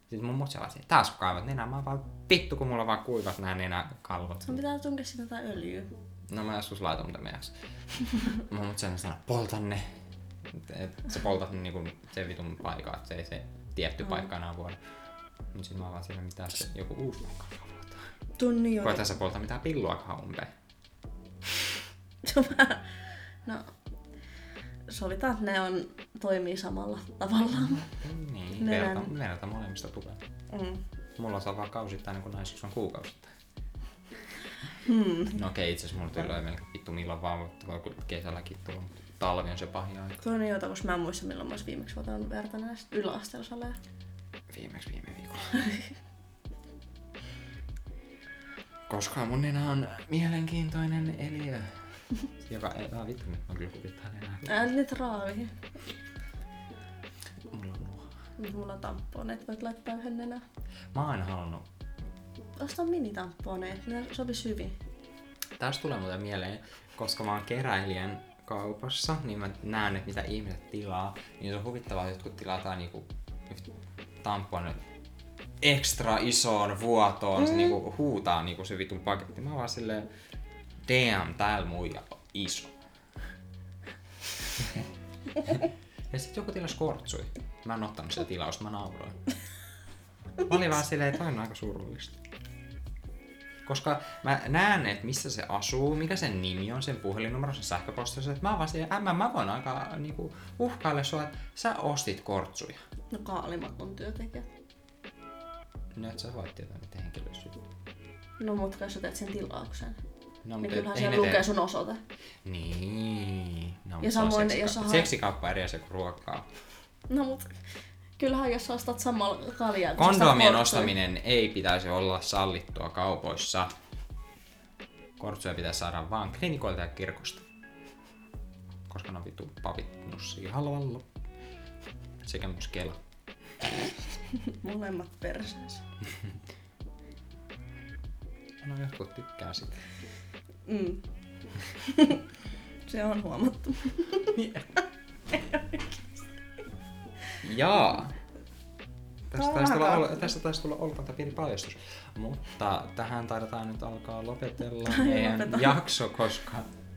Sitten mun mutsi vaan taas kun kaivat nenää, mä vaan vittu kun mulla vaan kuivat nää nenäkalvot. Sun pitää tunkea sinne jotain öljyä. No mä joskus laitan mutta meijäks. Mun mut sen sanoo, polta ne. Et sä poltat niinku sen vitun paikan, että se ei se tietty Mm. paikka enää vuoda. Mut sit mä vaan siinä mitä se joku uusi paikka. Tunni jo. Koeta sä polta mitään pilluakaan umpeen. No, sovitaan, että ne on, toimii samalla tavalla. Niin, Nenän. verta, verta molemmista tulee. Mm. Mulla saa vaan kausittain niin kuin naisissa on kuukausittain. Hmm. No okei, itse asiassa mulla tulee melkein vittu milloin vaan, mutta voi kun kesälläkin mutta Talvi on se pahin aika. Tuo on jotain, koska mä en muista milloin mä viimeksi vuotanut verta näistä yläasteella saleen. Viimeksi viime viikolla. Koska mun nenä on mielenkiintoinen eliö. Joka ei, ah vittu nyt mä kyllä kuvittaa enää. Ää, nyt raavi. Mulla on nuha. Nyt mulla on tamponeet, voit laittaa yhden nenä. Mä oon aina halunnut. Osta minitamponeet, ne sopis hyvin. Tästä tulee muuten mieleen, koska mä oon keräilijän kaupassa, niin mä näen, että mitä ihmiset tilaa. Niin se on huvittavaa, että jotkut tilataan niinku tamponet ekstra isoon vuotoon, mm. se niinku huutaa niinku se vitun paketti. Mä vaan silleen, damn, täällä muija on iso. ja sitten joku tilasi kortsui. Mä en ottanut sitä tilausta, mä nauroin. Mä olin vaan silleen, että on aika surullista. Koska mä näen, että missä se asuu, mikä sen nimi on, sen puhelinnumero, sen sähköpostissa, että mä vaan silleen, mä, mä voin aika niinku, uhkailla sua, että sä ostit kortsuja. No kaalimakon työntekijät. No et sä voit tietää, mitä henkilöisyys No mut kai sä teet sen tilauksen. No, Niin mutta kyllähän ne lukee tee- sun osoite. Niin. No, Ja se samoin, seksika- jos haet- Seksikauppa eri asia kuin ruokaa. No mut kyllähän jos ostat samalla kaljaa, Kondomien ostaminen ei pitäisi olla sallittua kaupoissa. Kortsuja pitäisi saada vaan klinikoilta ja kirkosta. Koska ne on vittu papit nussii halvalla. Sekä myös Kela. Molemmat perseessä. No jotkut tykkää sitä. Mm. se on huomattu. Jaa. Tästä taisi tulla, ol, tästä taisi tulla olkanta pieni paljastus. Mutta tähän taidetaan nyt alkaa lopetella meidän jakso, koska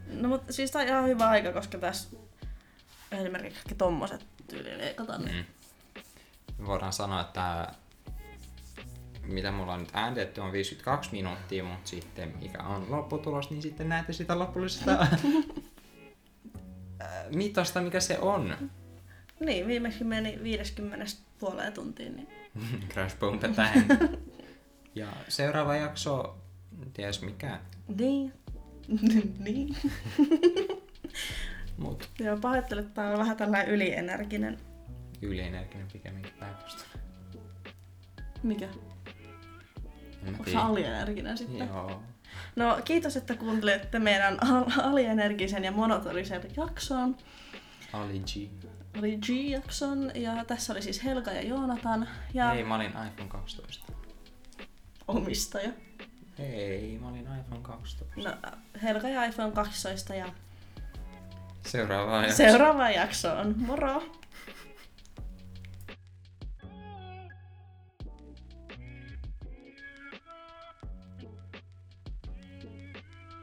No mutta siis tää on ihan hyvä aika, koska tässä esimerkiksi kaikki tommoset tyyliin leikataan. Niin. Mm. Voidaan sanoa, että mitä mulla on nyt äänitetty on 52 minuuttia, mutta sitten mikä on lopputulos, niin sitten näette sitä lopullisesta mitosta, mikä se on. Niin, viimeksi meni 50 puoleen tuntiin. Niin. Crash Bomb tähän. Ja seuraava jakso, ties mikä, Niin. niin. mut Joo, pahoittelen, että tää on vähän tällainen ylienerginen. ylienerginen pikemminkin päinvastoin. Mikä? Onko se tiedä. alienerginen sitten? Joo. No kiitos, että kuuntelitte meidän al- alienergisen ja monotonisen jakson. Ali G. Oli G-jakson ja tässä oli siis Helga ja Joonatan ja Hei, mä olin iPhone 12. omistaja. Hei, mä olin iPhone 12. No, Helga ja iPhone 12 ja Seuraavaa jaksoa. seuraava jakso on moro!